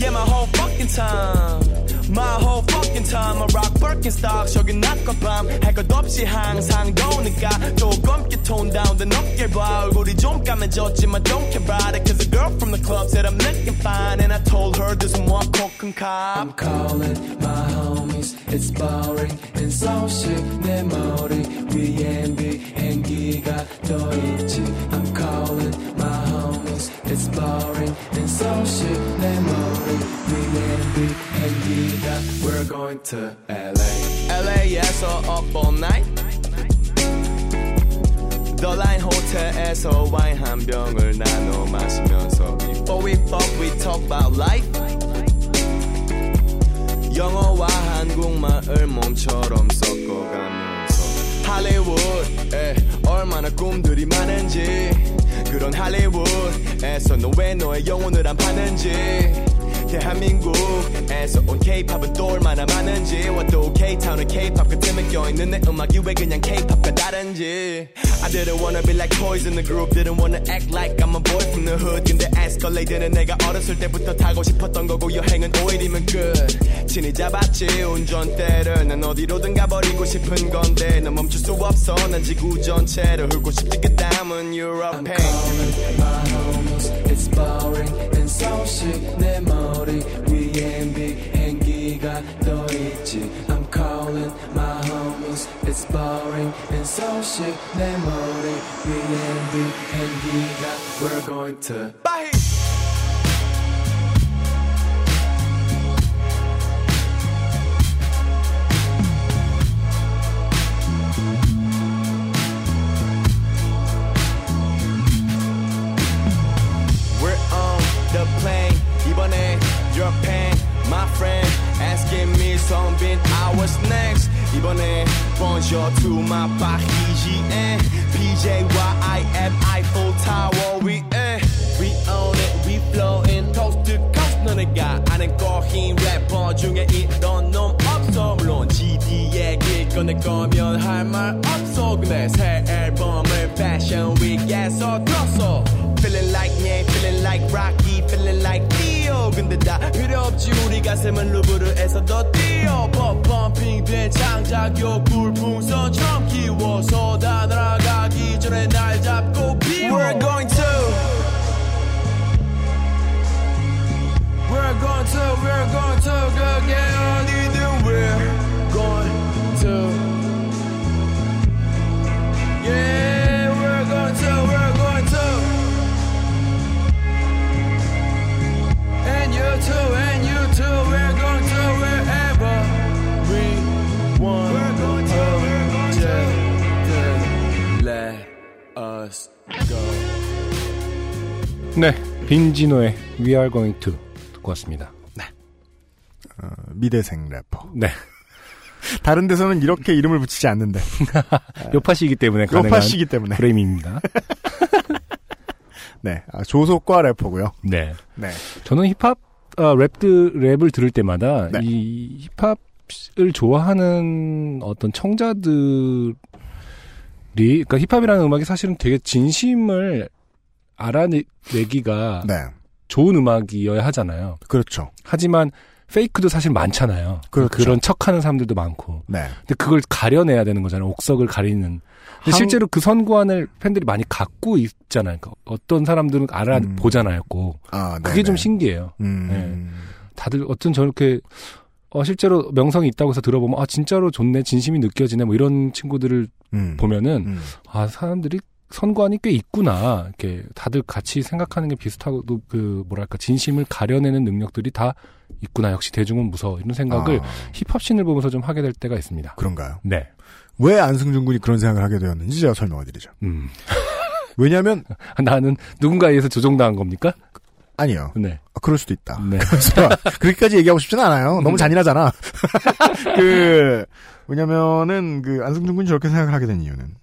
Yeah my whole fucking time My whole fucking time I rock Birkenstock 저기 낮과 밤할 것 없이 항상 더우니까 또 검게 톤 down 더 높게 봐 얼굴이 좀 까매졌지만 don't care about it Cause the girl from the club said I'm looking fine And I told her there's more coke and cop I'm calling my homies It's boring and so shit 내 머리 위엔 비행기가 떠있지 I'm calling my homies It's boring and so shit 내 머리 위엔 비행기가 We're going to LA LA에서 up all night The Line 호텔에서 와인 한 병을 나눠 마시면서 Before we fuck we talk about life 영어와 한국말을 몸처럼 섞어가면서 할리우드에 얼마나 꿈들이 많은지. 그런 할리우드에서 너왜 너의 영혼을 안 파는지 대한민국엔 우리나라에서 온 K-팝은 또 얼마나 많은지 와또 K-타운은 K-팝 끝에만 껴있는 내 음악이 왜 그냥 K-팝과 다른지. I didn't wanna be like toys in the group didn't wanna act like I'm a boy from the hood. 근데 에스컬레이드는 내가 어렸을 때부터 타고 싶었던 거고 여행은 5일이면 끝. 친히 잡았지 운전대를. 난 어디로든 가버리고 싶은 건데 넌 멈출 수 없어. 난 지구 전체를 훑고 싶지 그 다음은 Europe It's boring and so sick 내 머리 위엔 비행기가 떠있지 I'm calling my homies It's boring and so sick 내 머리 위엔 비행기가 We're going to We're asking me 성빈 I was next 이번에 bonjour to my Parisienne PJYIM Eiffel Tower we eh we own it we flowing coast to coast 너네가 아는 거흰 래퍼 중에 이런 놈 없어 물론 GD 얘기 꺼낼 거면 할 말 없어 근데 새 앨범을 Fashion Week에서 들었어 Feeling like yeah, feeling like Rocky, feeling like Theo. 근데 다 필요 없지 우리 가슴은 루브르 에서 더 뛰어. 펌핑 된 창작욕 불풍선처럼 키워서 다 날아가기 전에 날 잡고 비워. We're going to. We're going to, we're going to, 그게 어디든 we're going to. Yeah, too, and you too, we're going to wherever we want we're going to, we're going to. Let us go. 네, 빈지노의 We Are Going To 듣고 왔습니다. 어, 미대생 래퍼. 네, 다른 데서는 이렇게 이름을 붙이지 않는데. 요파시이기 때문에 가능한 요파시기 때문에. 프레임입니다. 네. 아, 조속과 래퍼고요. 네, 네. 저는 힙합 아, 랩드 랩을 들을 때마다 네. 이 힙합을 좋아하는 어떤 청자들이 그러니까 힙합이라는 음악이 사실은 되게 진심을 알아내기가 네. 좋은 음악이어야 하잖아요. 그렇죠. 하지만 fake도 사실 많잖아요. 그렇죠. 그런 척하는 사람들도 많고. 네. 근데 그걸 가려내야 되는 거잖아요. 옥석을 가리는. 한- 실제로 그 선구안을 팬들이 많이 갖고 있잖아요. 그러니까 어떤 사람들은 알아보잖아요. 꼭. 아, 네. 그게 좀 신기해요. 음. 다들 어떤 저렇게 어, 실제로 명성이 있다고 해서 들어보면 아 진짜로 좋네 진심이 느껴지네 뭐 이런 친구들을 음. 보면은 음. 아 사람들이 선관이 꽤 있구나 이렇게 다들 같이 생각하는 게 비슷하고 또그 뭐랄까 진심을 가려내는 능력들이 다 있구나 역시 대중은 무서워 이런 생각을 아, 힙합씬을 보면서 좀 하게 될 때가 있습니다. 그런가요? 네. 왜 안승준 군이 그런 생각을 하게 되었는지 제가 설명을 드리죠. 음. 왜냐하면 나는 누군가에 의해서 조종당한 겁니까? 아니요. 네. 아, 그럴 수도 있다. 네. 그래서 그렇게까지 얘기하고 싶지는 않아요. 너무 잔인하잖아. 그 왜냐면은 그 안승준 군이 저렇게 생각을 하게 된 이유는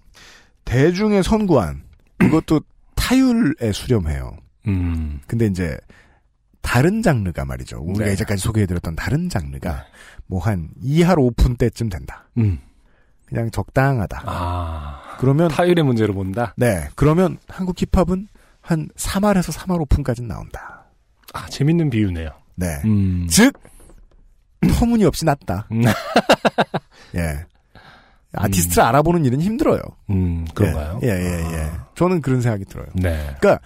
대중의 선구안 이것도 타율에 수렴해요. 음. 근데 이제 다른 장르가 말이죠. 우리가 네. 이제까지 소개해드렸던 다른 장르가 뭐 한 2할 오픈 때쯤 된다. 음. 그냥 적당하다. 아. 그러면 타율의 문제로 본다. 네 그러면 한국 힙합은 한 3할에서 3할 오픈까지는 나온다. 아 재밌는 비유네요. 네. 음. 즉 터무니없이 낮다. 음. 예. 아티스트를 알아보는 일은 힘들어요. 음, 그런가요? 예, 예, 예. 예. 저는 그런 생각이 들어요. 네. 그러니까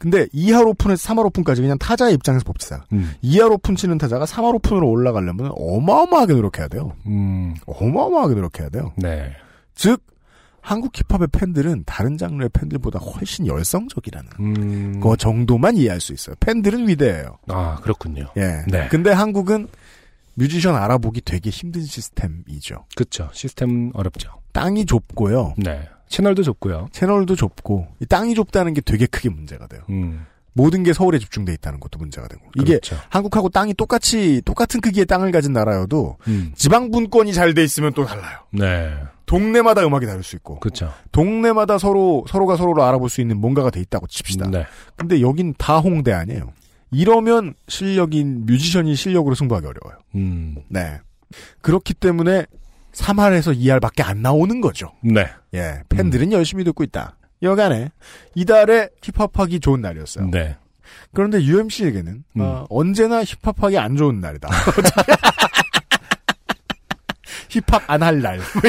근데 2할 오 푼에서 3할 오 푼까지 그냥 타자의 입장에서 봅시다. 음. 2할 오 푼 치는 타자가 3할 오 푼으로 올라가려면 어마어마하게 노력해야 돼요. 음. 어마어마하게 노력해야 돼요. 네. 즉 한국 힙합의 팬들은 다른 장르의 팬들보다 훨씬 열성적이라는 음. 그 정도만 이해할 수 있어요. 팬들은 위대해요. 아, 그렇군요. 예. 네. 근데 한국은 뮤지션 알아보기 되게 힘든 시스템이죠. 그쵸. 시스템 어렵죠. 땅이 좁고요. 네. 채널도 좁고요. 채널도 좁고 이 땅이 좁다는 게 되게 크게 문제가 돼요. 음. 모든 게 서울에 집중돼 있다는 것도 문제가 되고 이게 그렇죠. 한국하고 땅이 똑같이 똑같은 크기의 땅을 가진 나라여도 음. 지방 분권이 잘 돼 있으면 또 달라요. 네. 동네마다 음악이 다를 수 있고 그렇죠. 동네마다 서로 서로가 서로를 알아볼 수 있는 뭔가가 돼 있다고 칩시다. 네. 근데 여긴 다 홍대 아니에요. 이러면 실력인 뮤지션이 실력으로 승부하기 어려워요. 음. 네. 그렇기 때문에 3할에서 2할밖에 안 나오는 거죠. 네. 예. 팬들은 열심히 듣고 있다. 여간에 이달에 힙합하기 좋은 날이었어요. 네. 그런데 UMC에게는 음. 어, 언제나 힙합하기 안 좋은 날이다. 힙합 안 할 날. 뭐.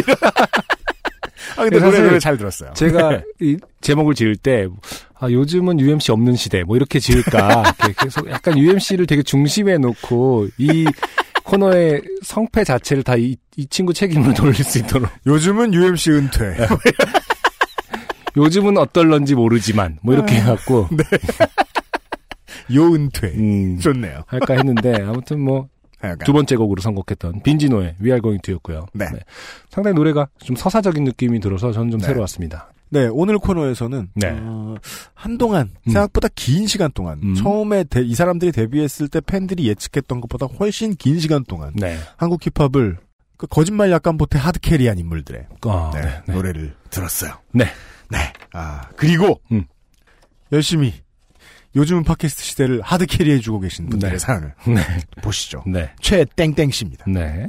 아 근데 사실 노래를 잘 들었어요. 제가 이 제목을 지을 때, 아, 요즘은 UMC 없는 시대, 뭐 이렇게 지을까. 계속 약간 UMC를 되게 중심에 놓고, 이 코너의 성패 자체를 다 이, 이 친구 책임으로 돌릴 수 있도록. 요즘은 UMC 은퇴. 요즘은 어떨런지 모르지만, 뭐 이렇게 해갖고. 네. 요 은퇴. 음, 좋네요. 할까 했는데, 아무튼 뭐. 두 번째 곡으로 선곡했던 빈지노의 Going To였고요. 네. 상당히 노래가 좀 서사적인 느낌이 들어서 저는 좀 네. 새로웠습니다. 네, 오늘 코너에서는 네. 어, 한동안 음. 생각보다 긴 시간 동안 음. 처음에 데- 이 사람들이 데뷔했을 때 팬들이 예측했던 것보다 훨씬 긴 시간 동안 네. 한국 힙합을 그 거짓말 약간 보태 하드캐리한 인물들의 아, 네, 네, 네. 노래를 들었어요. 네. 네. 아 그리고 음. 열심히 요즘은 팟캐스트 시대를 하드캐리해주고 계신 분들의 네. 사연을 네. 보시죠. 네. 최 땡땡 씨입니다. 네.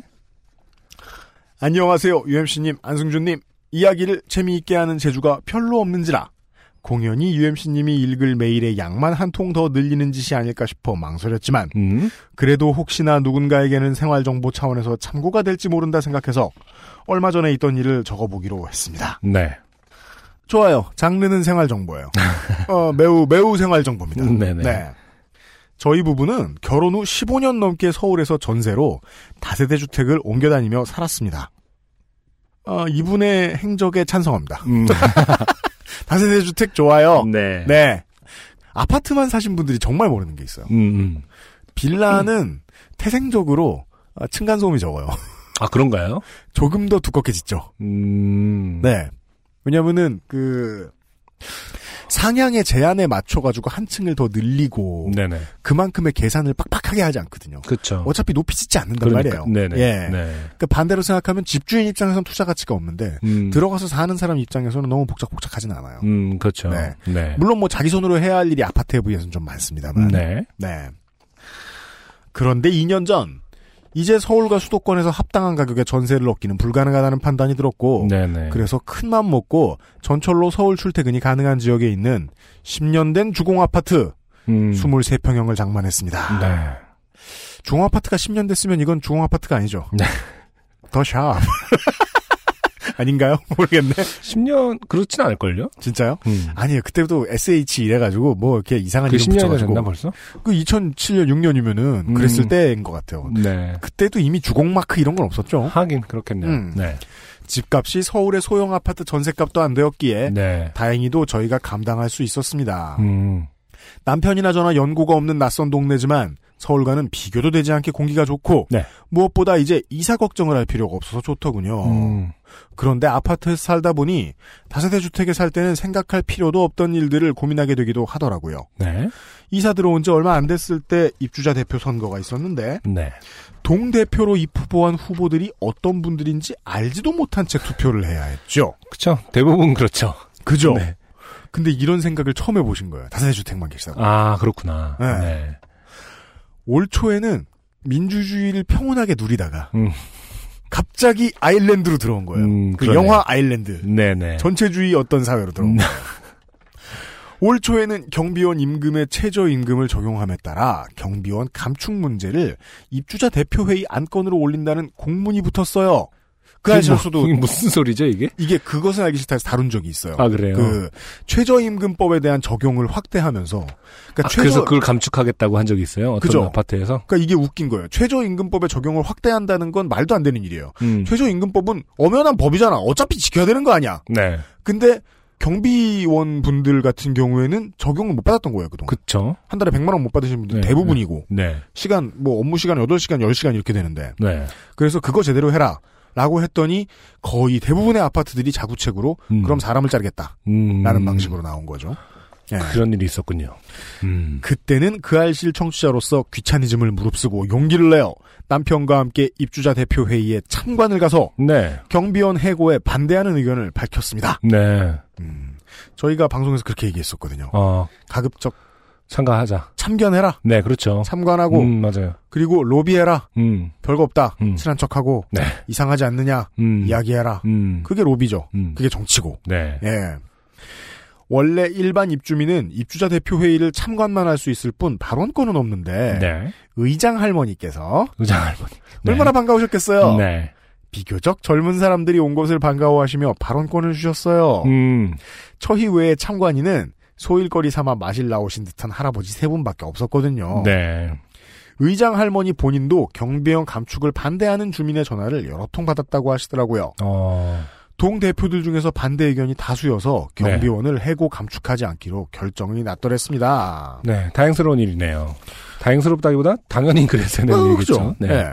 안녕하세요. UMC님, 안승준님. 이야기를 재미있게 하는 재주가 별로 없는지라 공연히 UMC님이 읽을 메일의 양만 한 통 더 늘리는 짓이 아닐까 싶어 망설였지만 음. 그래도 혹시나 누군가에게는 생활정보 차원에서 참고가 될지 모른다 생각해서 얼마 전에 있던 일을 적어보기로 했습니다. 네. 좋아요. 장르는 생활정보예요. 어, 매우 매우 생활정보입니다. 네네. 네. 저희 부부는 결혼 후 15년 넘게 서울에서 전세로 다세대 주택을 옮겨 다니며 살았습니다. 어, 이분의 행적에 찬성합니다. 음. 다세대 주택 좋아요. 네. 네. 아파트만 사신 분들이 정말 모르는 게 있어요. 음, 음. 빌라는 태생적으로 아, 층간 소음이 적어요. 아, 그런가요? 조금 더 두껍게 짓죠. 음. 네. 왜냐면은 그 상향의 제한에 맞춰가지고 한 층을 더 늘리고 네네. 그만큼의 계산을 빡빡하게 하지 않거든요. 그쵸. 어차피 높이 짓지 않는단 그러니까, 말이에요. 네네. 예. 네. 그 반대로 생각하면 집주인 입장에서는 투자 가치가 없는데 음. 들어가서 사는 사람 입장에서는 너무 복작복작하진 않아요. 음, 그렇죠. 네. 네. 물론 뭐 자기 손으로 해야 할 일이 아파트에 비해서는 좀 많습니다만. 네. 네. 그런데 2년 전 이제 서울과 수도권에서 합당한 가격에 전세를 얻기는 불가능하다는 판단이 들었고 네네. 그래서 큰 맘 먹고 전철로 서울 출퇴근이 가능한 지역에 있는 10년 된 주공 아파트 음. 23평형을 장만했습니다. 네. 주공 아파트가 10년 됐으면 이건 주공 아파트가 아니죠. 네. 더 샵. 아닌가요? 모르겠네. 10년, 그렇진 않을걸요? 진짜요? 음. 아니에요. 그때도 SH 이래가지고 뭐 이렇게 이상한 그 이름 10년이 붙여가지고 됐나 벌써? 그 2007년 6년이면은 음. 그랬을 때인 것 같아요. 네. 그때도 이미 주공마크 이런 건 없었죠. 하긴 그렇겠네요. 음. 네. 집값이 서울의 소형 아파트 전세값도 안 되었기에 네. 다행히도 저희가 감당할 수 있었습니다. 음. 남편이나 저나 연고가 없는 낯선 동네지만 서울과는 비교도 되지 않게 공기가 좋고 네. 무엇보다 이제 이사 걱정을 할 필요가 없어서 좋더군요. 음. 그런데 아파트에서 살다 보니 다세대 주택에 살 때는 생각할 필요도 없던 일들을 고민하게 되기도 하더라고요. 네. 이사 들어온 지 얼마 안 됐을 때 입주자 대표 선거가 있었는데 네. 동 대표로 입후보한 후보들이 어떤 분들인지 알지도 못한 채 투표를 해야 했죠. 그쵸. 대부분 그렇죠. 그죠? 네. 근데 이런 생각을 처음 해보신 거예요. 다세대 주택만 계시다고. 아, 그렇구나. 네. 네. 올 초에는 민주주의를 평온하게 누리다가 음. 갑자기 아일랜드로 들어온 거예요. 음, 그. 영화 아일랜드. 네네. 전체주의 어떤 사회로 들어온 음. 거예요. 올 초에는 경비원 임금의 최저임금을 적용함에 따라 경비원 감축 문제를 입주자 대표회의 안건으로 올린다는 공문이 붙었어요. 그 아시면서도 뭐, 무슨 소리죠, 이게? 이게 그것은 알기 싫다에서 다룬 적이 있어요. 아, 그래요? 그 최저임금법에 대한 적용을 확대하면서 그러니까 아, 최저 그래서 그걸 감축하겠다고 한 적이 있어요? 어떤 그죠. 아파트에서? 그러니까 이게 웃긴 거예요. 최저임금법의 적용을 확대한다는 건 말도 안 되는 일이에요. 음. 최저임금법은 엄연한 법이잖아. 어차피 지켜야 되는 거 아니야. 네. 근데 경비원 분들 같은 경우에는 적용을 못 받았던 거예요, 그동안. 그쵸. 한 달에 100만 원 못 받으신 분들 네, 대부분이고. 네. 시간 뭐 업무 시간 8시간, 10시간 이렇게 되는데. 네. 그래서 그거 제대로 해라. 라고 했더니 거의 대부분의 아파트들이 자구책으로 음. 그럼 사람을 자르겠다. 음. 라는 방식으로 나온 거죠. 예. 그런 일이 있었군요. 음. 그때는 그 알실 청취자로서 귀차니즘을 무릅쓰고 용기를 내어 남편과 함께 입주자 대표 회의에 참관을 가서 네. 경비원 해고에 반대하는 의견을 밝혔습니다. 네. 음, 저희가 방송에서 그렇게 얘기했었거든요. 어, 가급적 참가하자. 참견해라. 네, 그렇죠. 참관하고 음, 맞아요. 그리고 로비해라. 음, 별거 없다. 음. 친한 척하고 네. 이상하지 않느냐. 음, 이야기해라. 음, 그게 로비죠. 음, 그게 정치고. 네. 예. 원래 일반 입주민은 입주자 대표 회의를 참관만 할 수 있을 뿐 발언권은 없는데 네. 의장 할머니께서 의장 할머니. 네. 얼마나 반가우셨겠어요. 네. 비교적 젊은 사람들이 온 것을 반가워하시며 발언권을 주셨어요. 음, 처희 외에 참관인은 소일거리 삼아 마실 나오신 듯한 할아버지 세 분밖에 없었거든요. 네. 의장 할머니 본인도 경비원 감축을 반대하는 주민의 전화를 여러 통 받았다고 하시더라고요. 어, 동 대표들 중에서 반대 의견이 다수여서 네. 경비원을 해고 감축하지 않기로 결정이 났더랬습니다. 네. 다행스러운 일이네요. 다행스럽다기보다 당연히 그랬어야 되는 어, 일이겠죠. 그죠? 네. 네.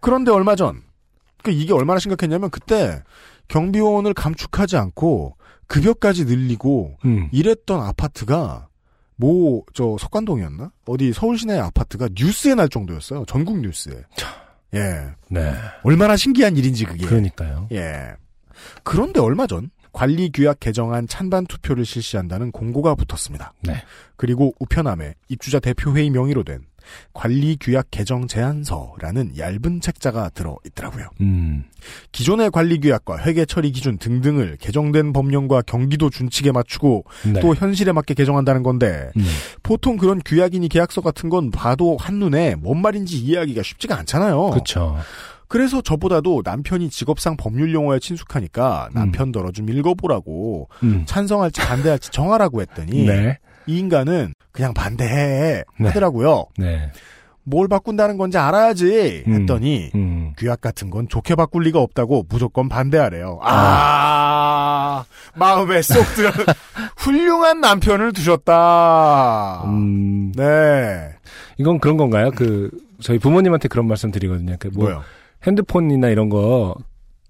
그런데 얼마 전, 그 이게 얼마나 심각했냐면 그때 경비원을 감축하지 않고 급여까지 늘리고 음, 이랬던 아파트가 뭐 저 석관동이었나? 어디 서울 시내 아파트가 뉴스에 날 정도였어요. 전국 뉴스에. 예. 네. 얼마나 신기한 일인지 그게. 그러니까요. 예. 그런데 얼마 전 관리 규약 개정안 찬반 투표를 실시한다는 공고가 붙었습니다. 네. 그리고 우편함에 입주자 대표회의 명의로 된 관리 규약 개정 제안서라는 얇은 책자가 들어 있더라고요. 음, 기존의 관리 규약과 회계 처리 기준 등등을 개정된 법령과 경기도 준칙에 맞추고 네. 또 현실에 맞게 개정한다는 건데 음, 보통 그런 규약이니 계약서 같은 건 봐도 한눈에 뭔 말인지 이해하기가 쉽지가 않잖아요. 그렇죠. 그래서 저보다도 남편이 직업상 법률 용어에 친숙하니까 남편더러 좀 읽어보라고 음, 찬성할지 반대할지 정하라고 했더니 네. 이 인간은 그냥 반대해 네. 하더라고요. 네. 뭘 바꾼다는 건지 알아야지 음. 했더니 음, 규약 같은 건 좋게 바꿀 리가 없다고 무조건 반대하래요. 아, 마음에 쏙 들어 훌륭한 남편을 두셨다. 음, 네. 이건 그런 건가요? 그, 저희 부모님한테 그런 말씀 드리거든요. 그 뭐, 뭐요? 핸드폰이나 이런 거,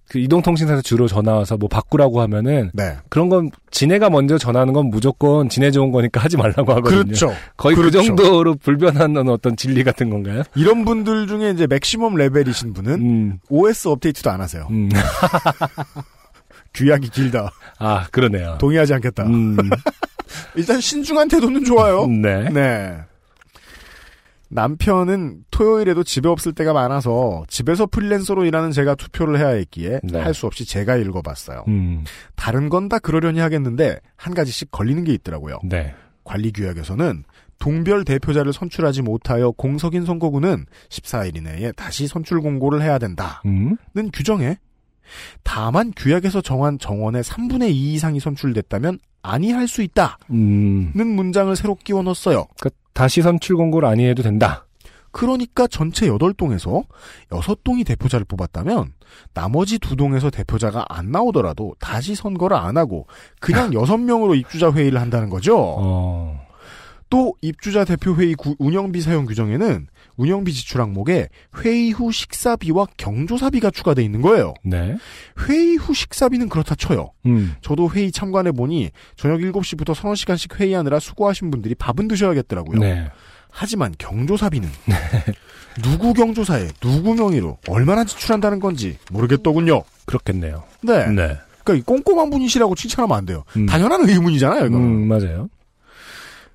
그 이동통신사에서 주로 전화 와서 뭐 바꾸라고 하면은, 네. 그런 건, 지네가 먼저 전화하는 건 무조건 지네 좋은 거니까 하지 말라고 하거든요. 그렇죠. 거의 그 그렇죠. 정도로 불변하는 어떤 진리 같은 건가요? 이런 분들 중에 이제 맥시멈 레벨이신 분은 음, OS 업데이트도 안 하세요. 음. 규약이 길다. 아, 그러네요. 동의하지 않겠다. 음, 일단 신중한 태도는 좋아요. 네. 네. 남편은 토요일에도 집에 없을 때가 많아서 집에서 프리랜서로 일하는 제가 투표를 해야 했기에 네. 할수 없이 제가 읽어봤어요. 음, 다른 건 다 그러려니 하겠는데 한 가지씩 걸리는 게 있더라고요. 네. 관리 규약에서는 동별 대표자를 선출하지 못하여 공석인 선거구는 14일 이내에 다시 선출 공고를 해야 된다는 음, 규정에 다만 규약에서 정한 정원의 3분의 2 이상이 선출됐다면 아니할 수 있다는 음. 문장을 새로 끼워 넣었어요. 그 다시 선출 공고를 아니해도 된다. 그러니까 전체 8동에서 6동이 대표자를 뽑았다면 나머지 2동에서 대표자가 안 나오더라도 다시 선거를 안 하고 그냥 6명으로 입주자 회의를 한다는 거죠. 어, 또 입주자 대표 회의 구- 운영비 사용 규정에는 운영비 지출 항목에 회의 후 식사비와 경조사비가 추가돼 있는 거예요. 네. 회의 후 식사비는 그렇다 쳐요. 음, 저도 회의 참관해 보니 저녁 7시부터 서너 시간씩 회의하느라 수고하신 분들이 밥은 드셔야겠더라고요. 네. 하지만 경조사비는 누구 경조사에 누구 명의로 얼마나 지출한다는 건지 모르겠더군요. 그렇겠네요. 네. 네. 그러니까 이 꼼꼼한 분이시라고 칭찬하면 안 돼요. 음. 당연한 의문이잖아요. 이거. 음, 맞아요.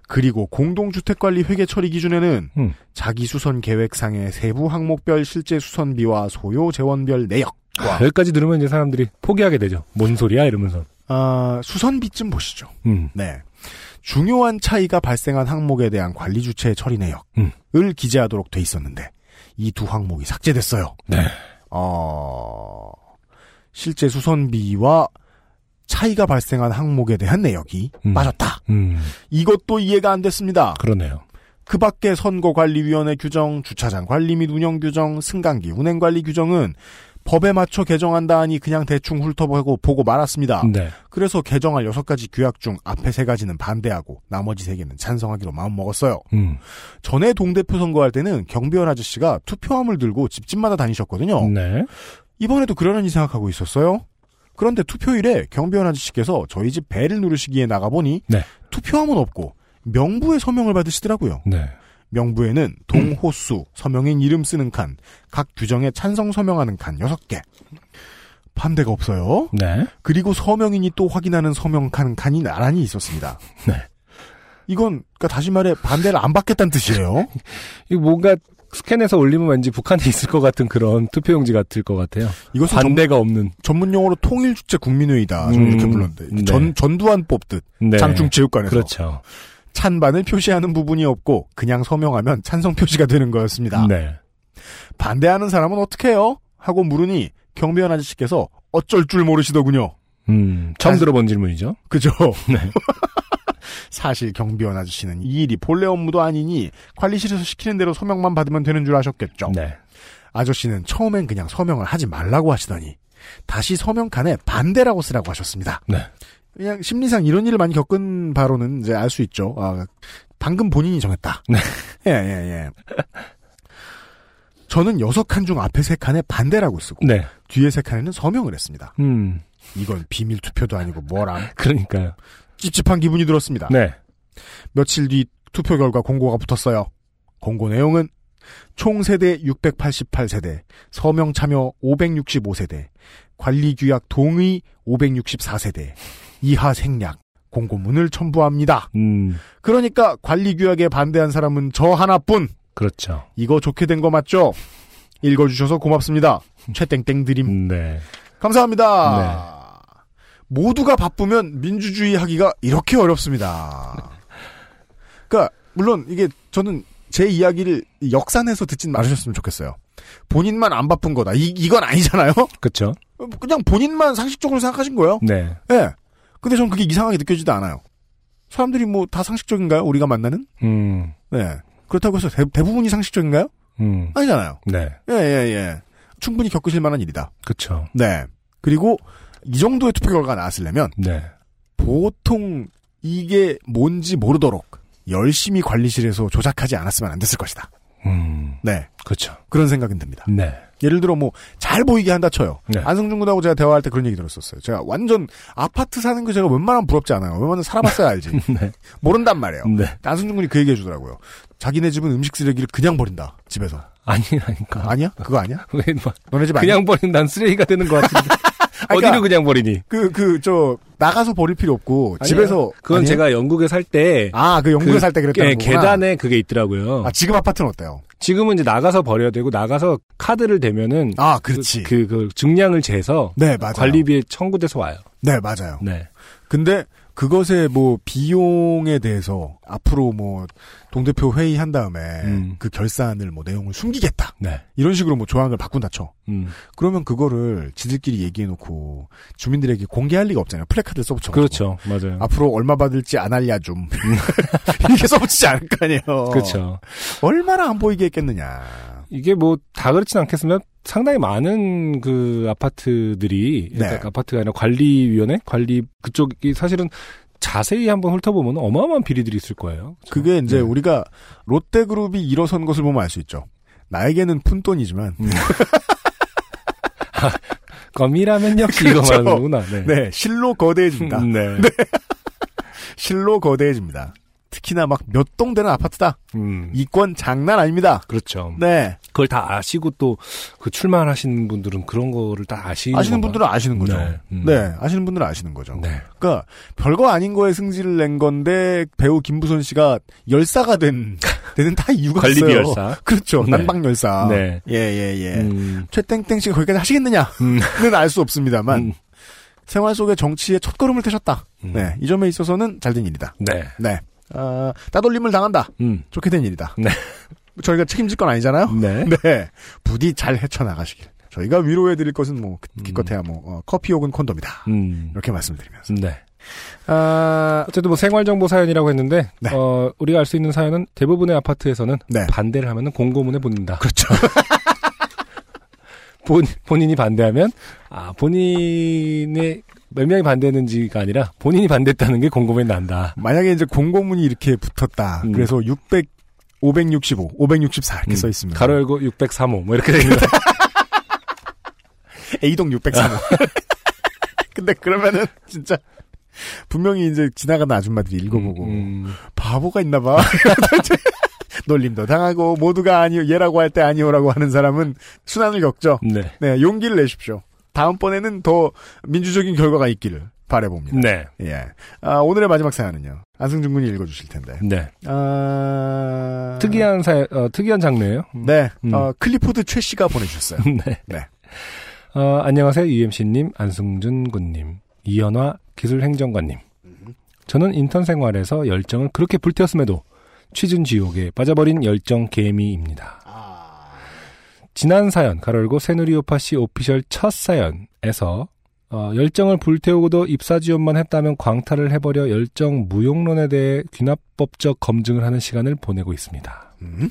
그리고 공동주택관리 회계 처리 기준에는 음. 자기 수선 계획상의 세부 항목별 실제 수선비와 소요 재원별 내역과 아, 여기까지 들으면 이제 사람들이 포기하게 되죠. 뭔 소리야? 이러면서. 아, 수선비쯤 보시죠. 음, 네. 중요한 차이가 발생한 항목에 대한 관리 주체 처리 내역을 음. 기재하도록 돼 있었는데 이 두 항목이 삭제됐어요. 네. 어, 실제 수선비와 차이가 발생한 항목에 대한 내역이 음. 빠졌다. 음, 이것도 이해가 안 됐습니다. 그러네요. 그 밖에 선거관리위원회 규정, 주차장 관리 및 운영 규정, 승강기 운행 관리 규정은 법에 맞춰 개정한다 하니 그냥 대충 훑어보고 보고 말았습니다. 네. 그래서 개정할 여섯 가지 규약 중 앞에 세 가지는 반대하고 나머지 세 개는 찬성하기로 마음먹었어요. 음, 전에 동대표 선거할 때는 경비원 아저씨가 투표함을 들고 집집마다 다니셨거든요. 네. 이번에도 그러려니 생각하고 있었어요. 그런데 투표일에 경비원 아저씨께서 저희 집 배를 누르시기에 나가보니 네. 투표함은 없고 명부에 서명을 받으시더라고요. 네. 명부에는 동호수, 서명인 이름 쓰는 칸, 각 규정에 찬성 서명하는 칸 6개. 반대가 없어요. 네. 그리고 서명인이 또 확인하는 서명 칸 칸이 나란히 있었습니다. 네. 이건 그러니까 다시 말해 반대를 안 받겠다는 뜻이에요. 이거 뭔가 스캔해서 올리면 왠지 북한에 있을 것 같은 그런 투표용지 같을 것 같아요. 이것은 반대가 없는. 전문 용어로 통일주체 국민회의다. 저는 음, 이렇게 불렀는데 네. 전 전두환 뽑듯 네. 장충체육관에서 그렇죠. 찬반을 표시하는 부분이 없고 그냥 서명하면 찬성 표시가 되는 거였습니다. 네. 반대하는 사람은 어떻게 해요? 하고 물으니 경비원 아저씨께서 어쩔 줄 모르시더군요. 음, 처음 아, 들어본 질문이죠. 그죠? 네. 사실 경비원 아저씨는 이 일이 본래 업무도 아니니 관리실에서 시키는 대로 서명만 받으면 되는 줄 아셨겠죠. 네. 아저씨는 처음엔 그냥 서명을 하지 말라고 하시더니 다시 서명칸에 반대라고 쓰라고 하셨습니다. 네. 그냥 심리상 이런 일을 많이 겪은 바로는 이제 알 수 있죠. 아, 방금 본인이 정했다. 네. 예, 예, 예. 저는 여섯 칸 중 앞에 세 칸에 반대라고 쓰고 네. 뒤에 세 칸에는 서명을 했습니다. 음, 이건 비밀 투표도 아니고 뭐람 그러니까요. 찝찝한 기분이 들었습니다. 네. 며칠 뒤 투표 결과 공고가 붙었어요. 공고 내용은 총 세대 688세대, 서명 참여 565세대, 관리 규약 동의 564세대, 이하 생략, 공고문을 첨부합니다. 음, 그러니까 관리 규약에 반대한 사람은 저 하나뿐. 그렇죠. 이거 좋게 된 거 맞죠? 읽어주셔서 고맙습니다. 최땡땡 드림. 네. 감사합니다. 모두가 바쁘면 민주주의 하기가 이렇게 어렵습니다. 그러니까 물론 이게 저는 제 이야기를 역산해서 듣진 말으셨으면 좋겠어요. 본인만 안 바쁜 거다. 이, 이건 아니잖아요. 그렇죠. 그냥 본인만 상식적으로 생각하신 거예요. 네. 예. 근데 전 그게 이상하게 느껴지지도 않아요. 사람들이 뭐 다 상식적인가요? 우리가 만나는? 음, 네. 그렇다고 해서 대, 대부분이 상식적인가요? 음, 아니잖아요. 네. 예, 예, 예. 충분히 겪으실 만한 일이다. 그렇죠. 네. 그리고 이 정도의 투표 결과가 나왔으려면 네. 보통 이게 뭔지 모르도록 열심히 관리실에서 조작하지 않았으면 안 됐을 것이다. 음, 네. 그렇죠. 그런 생각은 듭니다. 네. 예를 들어 뭐 잘 보이게 한다 쳐요. 네. 안성준 군하고 제가 대화할 때 그런 얘기 들었었어요. 제가 완전 아파트 사는 거 제가 웬만하면 부럽지 않아요. 웬만하면 살아봤어야 알지. 네. 모른단 말이에요. 네. 안성준 군이 그 얘기 해주더라고요. 자기네 집은 음식 쓰레기를 그냥 버린다. 집에서. 아니라니까. 아니야? 그거 아니야? 왜, 뭐, 너네 집 아니야? 그냥 난 쓰레기가 되는 것 같은데. 그러니까- 어디로 그냥 버리니? 그, 그, 저, 나가서 버릴 필요 없고, 아니에요. 집에서. 그건 아니에요? 제가 영국에 살 때. 아, 그 영국에 그, 살때 그랬다는 예, 거구나. 계단에 그게 있더라고요. 아, 지금 아파트는 어때요? 지금은 이제 나가서 버려야 되고, 나가서 카드를 대면은. 아, 그렇지. 그, 그, 증량을 재서. 네, 맞아요. 관리비에 청구돼서 와요. 네, 맞아요. 네. 근데 그것의 뭐 비용에 대해서 앞으로 뭐 동대표 회의한 다음에 음. 그 결산을 뭐 내용을 숨기겠다. 네. 이런 식으로 뭐 조항을 바꾼다 쳐. 음. 그러면 그거를 지들끼리 얘기해 놓고 주민들에게 공개할 리가 없잖아요. 플래카드 써붙여. 그렇죠. 맞아요. 앞으로 얼마 받을지 안 알려줌. 이렇게 써붙이지 않을 거 아니에요. 그렇죠. 얼마나 안 보이게 했겠느냐. 이게 뭐 다 그렇진 않겠으면 상당히 많은 그 아파트들이 네. 그러니까 아파트가 아니라 관리위원회 관리 그쪽이 사실은 자세히 한번 훑어보면 어마어마한 비리들이 있을 거예요. 그렇죠? 그게 이제 네. 우리가 롯데그룹이 일어선 것을 보면 알 수 있죠. 나에게는 푼돈이지만 음. 검이라면 역시 이거 그렇죠. 말하는 거구나. 네. 네 실로 거대해집니다. 네. 실로 거대해집니다. 특히나 막 몇 동 되는 아파트다. 음. 이권 장난 아닙니다. 그렇죠. 네. 그걸 다 아시고 또 그 출마하시는 분들은 그런 거를 다 아시는 아시는 건가? 분들은 아시는 거죠. 네. 네. 음. 아시는 분들은 아시는 거죠. 네. 그러니까 별거 아닌 거에 승질을 낸 건데 배우 김부선 씨가 열사가 된 되는 다 이유가 관리비 있어요. 열사. 그렇죠. 네. 난방 열사. 네. 예, 예, 예. 음. 최땡땡 씨가 거기까지 하시겠느냐는 음. 알수 없습니다만 음. 생활 속의 정치의 첫 걸음을 떼셨다. 음. 네. 이 점에 있어서는 잘 된 일이다. 네. 네. 아, 따돌림을 당한다. 음. 좋게 된 일이다. 네. 저희가 책임질 건 아니잖아요. 네. 네. 부디 잘 헤쳐나가시길. 저희가 위로해드릴 것은 뭐, 음. 기껏해야 뭐, 어, 커피 혹은 콘돔이다. 음. 이렇게 말씀드리면서. 네. 아, 어쨌든 뭐 생활정보 사연이라고 했는데 네. 어, 우리가 알 수 있는 사연은 대부분의 아파트에서는 네. 반대를 하면은 공고문에 붙는다. 그렇죠. 본, 본인이 반대하면 아 본인의 몇 명이 반대했는지가 아니라 본인이 반대했다는 게 공고문에 난다. 만약에 이제 공고문이 이렇게 붙었다. 음. 그래서 600, 565, 564 이렇게 음. 써 있습니다. 가로 열고 603호 뭐 이렇게 됩니다. A동 603호. 근데 그러면은 진짜 분명히 이제 지나가는 아줌마들이 읽어보고 음, 바보가 있나 봐. 놀림도 당하고 모두가 아니요 얘라고 할 때 아니오라고 하는 사람은 순환을 겪죠. 네. 네, 용기를 내십시오. 다음번에는 더 민주적인 결과가 있기를 바래봅니다. 네. 예. 아, 오늘의 마지막 사연은요. 안승준 군이 읽어주실 텐데. 네. 아... 특이한 사, 어, 특이한 장르예요. 네. 음. 어, 클리포드 최 씨가 보내주셨어요. 네. 네. 어, 안녕하세요. UMC님, 안승준 군님, 이현화 기술행정관님. 저는 인턴 생활에서 열정을 그렇게 불태웠음에도 취준 지옥에 빠져버린 열정 개미입니다. 지난 사연, 가로열고 새누리오파 씨 오피셜 첫 사연에서 어, 열정을 불태우고도 입사 지원만 했다면 광탈을 해버려 열정 무용론에 대해 귀납법적 검증을 하는 시간을 보내고 있습니다. 음?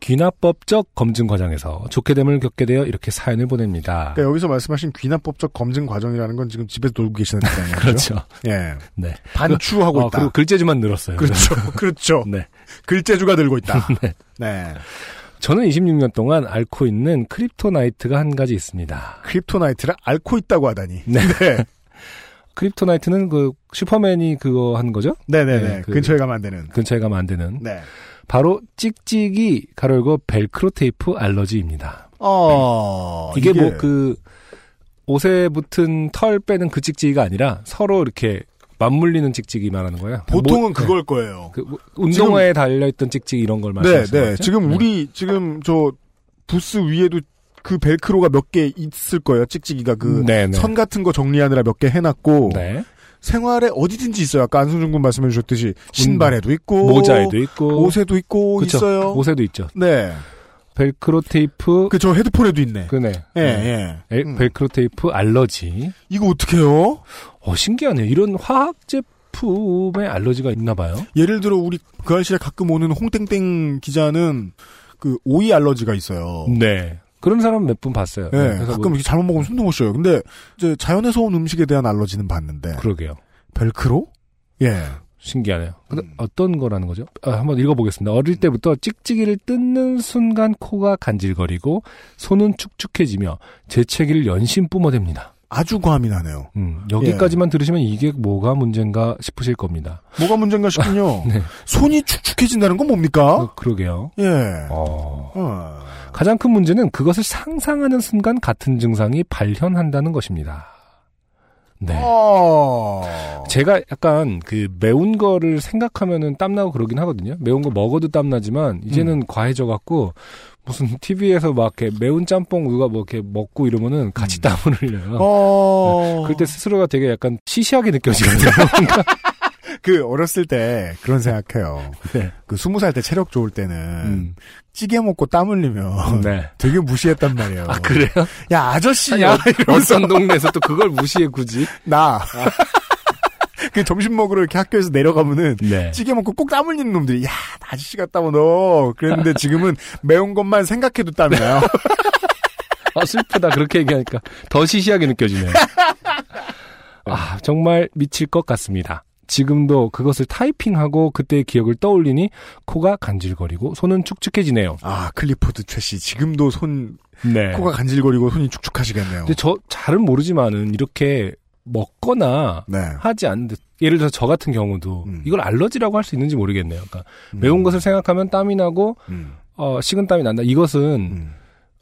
귀납법적 검증 과정에서 좋게 됨을 겪게 되어 이렇게 사연을 보냅니다. 그러니까 여기서 말씀하신 귀납법적 검증 과정이라는 건 지금 집에서 놀고 계시는 거잖아요. 그렇죠. 예. 네. 반추하고 어, 있다. 그리고 글재주만 늘었어요. 그렇죠. 그렇죠. 네. 글재주가 들고 있다. 네. 네. 저는 26년 동안 앓고 있는 kryptonite가 한 가지 있습니다. kryptonite를 앓고 있다고 하다니. 네. 네. kryptonite는 그 슈퍼맨이 그거 한 거죠? 네네네. 네, 그- 근처에 가면 안 되는. 근처에 가면 안 되는. 네. 바로 찍찍이 가로열고 벨크로 테이프 알러지입니다. 어, 이게, 뭐그 옷에 붙은 털 빼는 그 찍찍이가 아니라 서로 이렇게 맞물리는 찍찍이 말하는 거예요. 보통은 뭐- 그걸 거예요. 그 뭐- 운동화에 달려있던 찍찍이 이런 걸 네, 말씀하시는 네. 거죠? 지금 네. 우리, 지금 저, 부스 위에도 그 벨크로가 몇 개 있을 거예요. 찍찍이가 그, 네, 네. 선 같은 거 정리하느라 몇 개 해놨고, 네. 생활에 어디든지 있어요. 아까 안승준 군 말씀해 주셨듯이, 신발에도 있고, 모자에도 있고 옷에도 있고, 그쵸. 있어요. 옷에도 있죠. 네. 벨크로 테이프 그, 저 헤드폰에도 있네. 그네. 예, 네. 예. 에- 음. 벨크로 테이프 알러지. 이거 어떡해요? 어 신기하네요. 이런 화학 제품에 알러지가 있나 봐요. 예를 들어, 우리 그 아실에 가끔 오는 홍땡땡 기자는, 그, 오이 알러지가 있어요. 네. 그런 사람 몇 분 봤어요. 네, 그래서 가끔 뭐- 이렇게 잘못 먹으면 숨도 못 쉬어요. 근데 이제 자연에서 온 음식에 대한 알러지는 봤는데 그러게요. 벨크로? 예. 신기하네요. 근데 음. 어떤 거라는 거죠? 아, 한번 읽어보겠습니다. 어릴 때부터 찍찍이를 뜯는 순간 코가 간질거리고 손은 축축해지며 재채기를 연신 뿜어댑니다. 아주 과민하네요. 음, 여기까지만 들으시면 이게 뭐가 문제인가 싶으실 겁니다. 뭐가 문제인가 싶군요. 네. 손이 축축해진다는 건 뭡니까? 어, 그러게요. 예. 어, 어. 가장 큰 문제는 그것을 상상하는 순간 같은 증상이 발현한다는 것입니다. 네. 어. 제가 약간 그 매운 거를 생각하면은 땀나고 그러긴 하거든요. 매운 거 먹어도 땀나지만 이제는 음. 과해져 갖고 무슨 TV에서 막 이렇게 매운 짬뽕 누가 뭐 이렇게 먹고 이러면은 같이 땀을 흘려요. 음. 어. 그럴 때 스스로가 되게 약간 시시하게 느껴지거든요. 그 어렸을 때 그런 생각해요. 네. 그 스무 살 때 체력 좋을 때는 음. 찌개 먹고 땀 흘리면 네. 되게 무시했단 말이에요. 아 그래요? 야 아저씨야. 아니, 어떤 동네에서 또 그걸 무시해 굳이? 나. 그 점심 먹으러 이렇게 학교에서 내려가면은 네. 찌개 먹고 꼭 땀 흘리는 놈들이 야 아저씨 같다고 너 그랬는데 지금은 매운 것만 생각해도 땀이 나요. 아 슬프다 그렇게 얘기하니까 더 시시하게 느껴지네요. 아 정말 미칠 것 같습니다. 지금도 그것을 타이핑하고 그때의 기억을 떠올리니 코가 간질거리고 손은 축축해지네요. 아 클리포드 최씨 지금도 손 네. 코가 간질거리고 손이 축축하시겠네요. 근데 저 잘은 모르지만은 이렇게 먹거나 네. 하지 않는 예를 들어서 저 같은 경우도 음. 이걸 알러지라고 할 수 있는지 모르겠네요. 그러니까 매운 것을 생각하면 땀이 나고 음. 어 식은 땀이 난다. 이것은 음.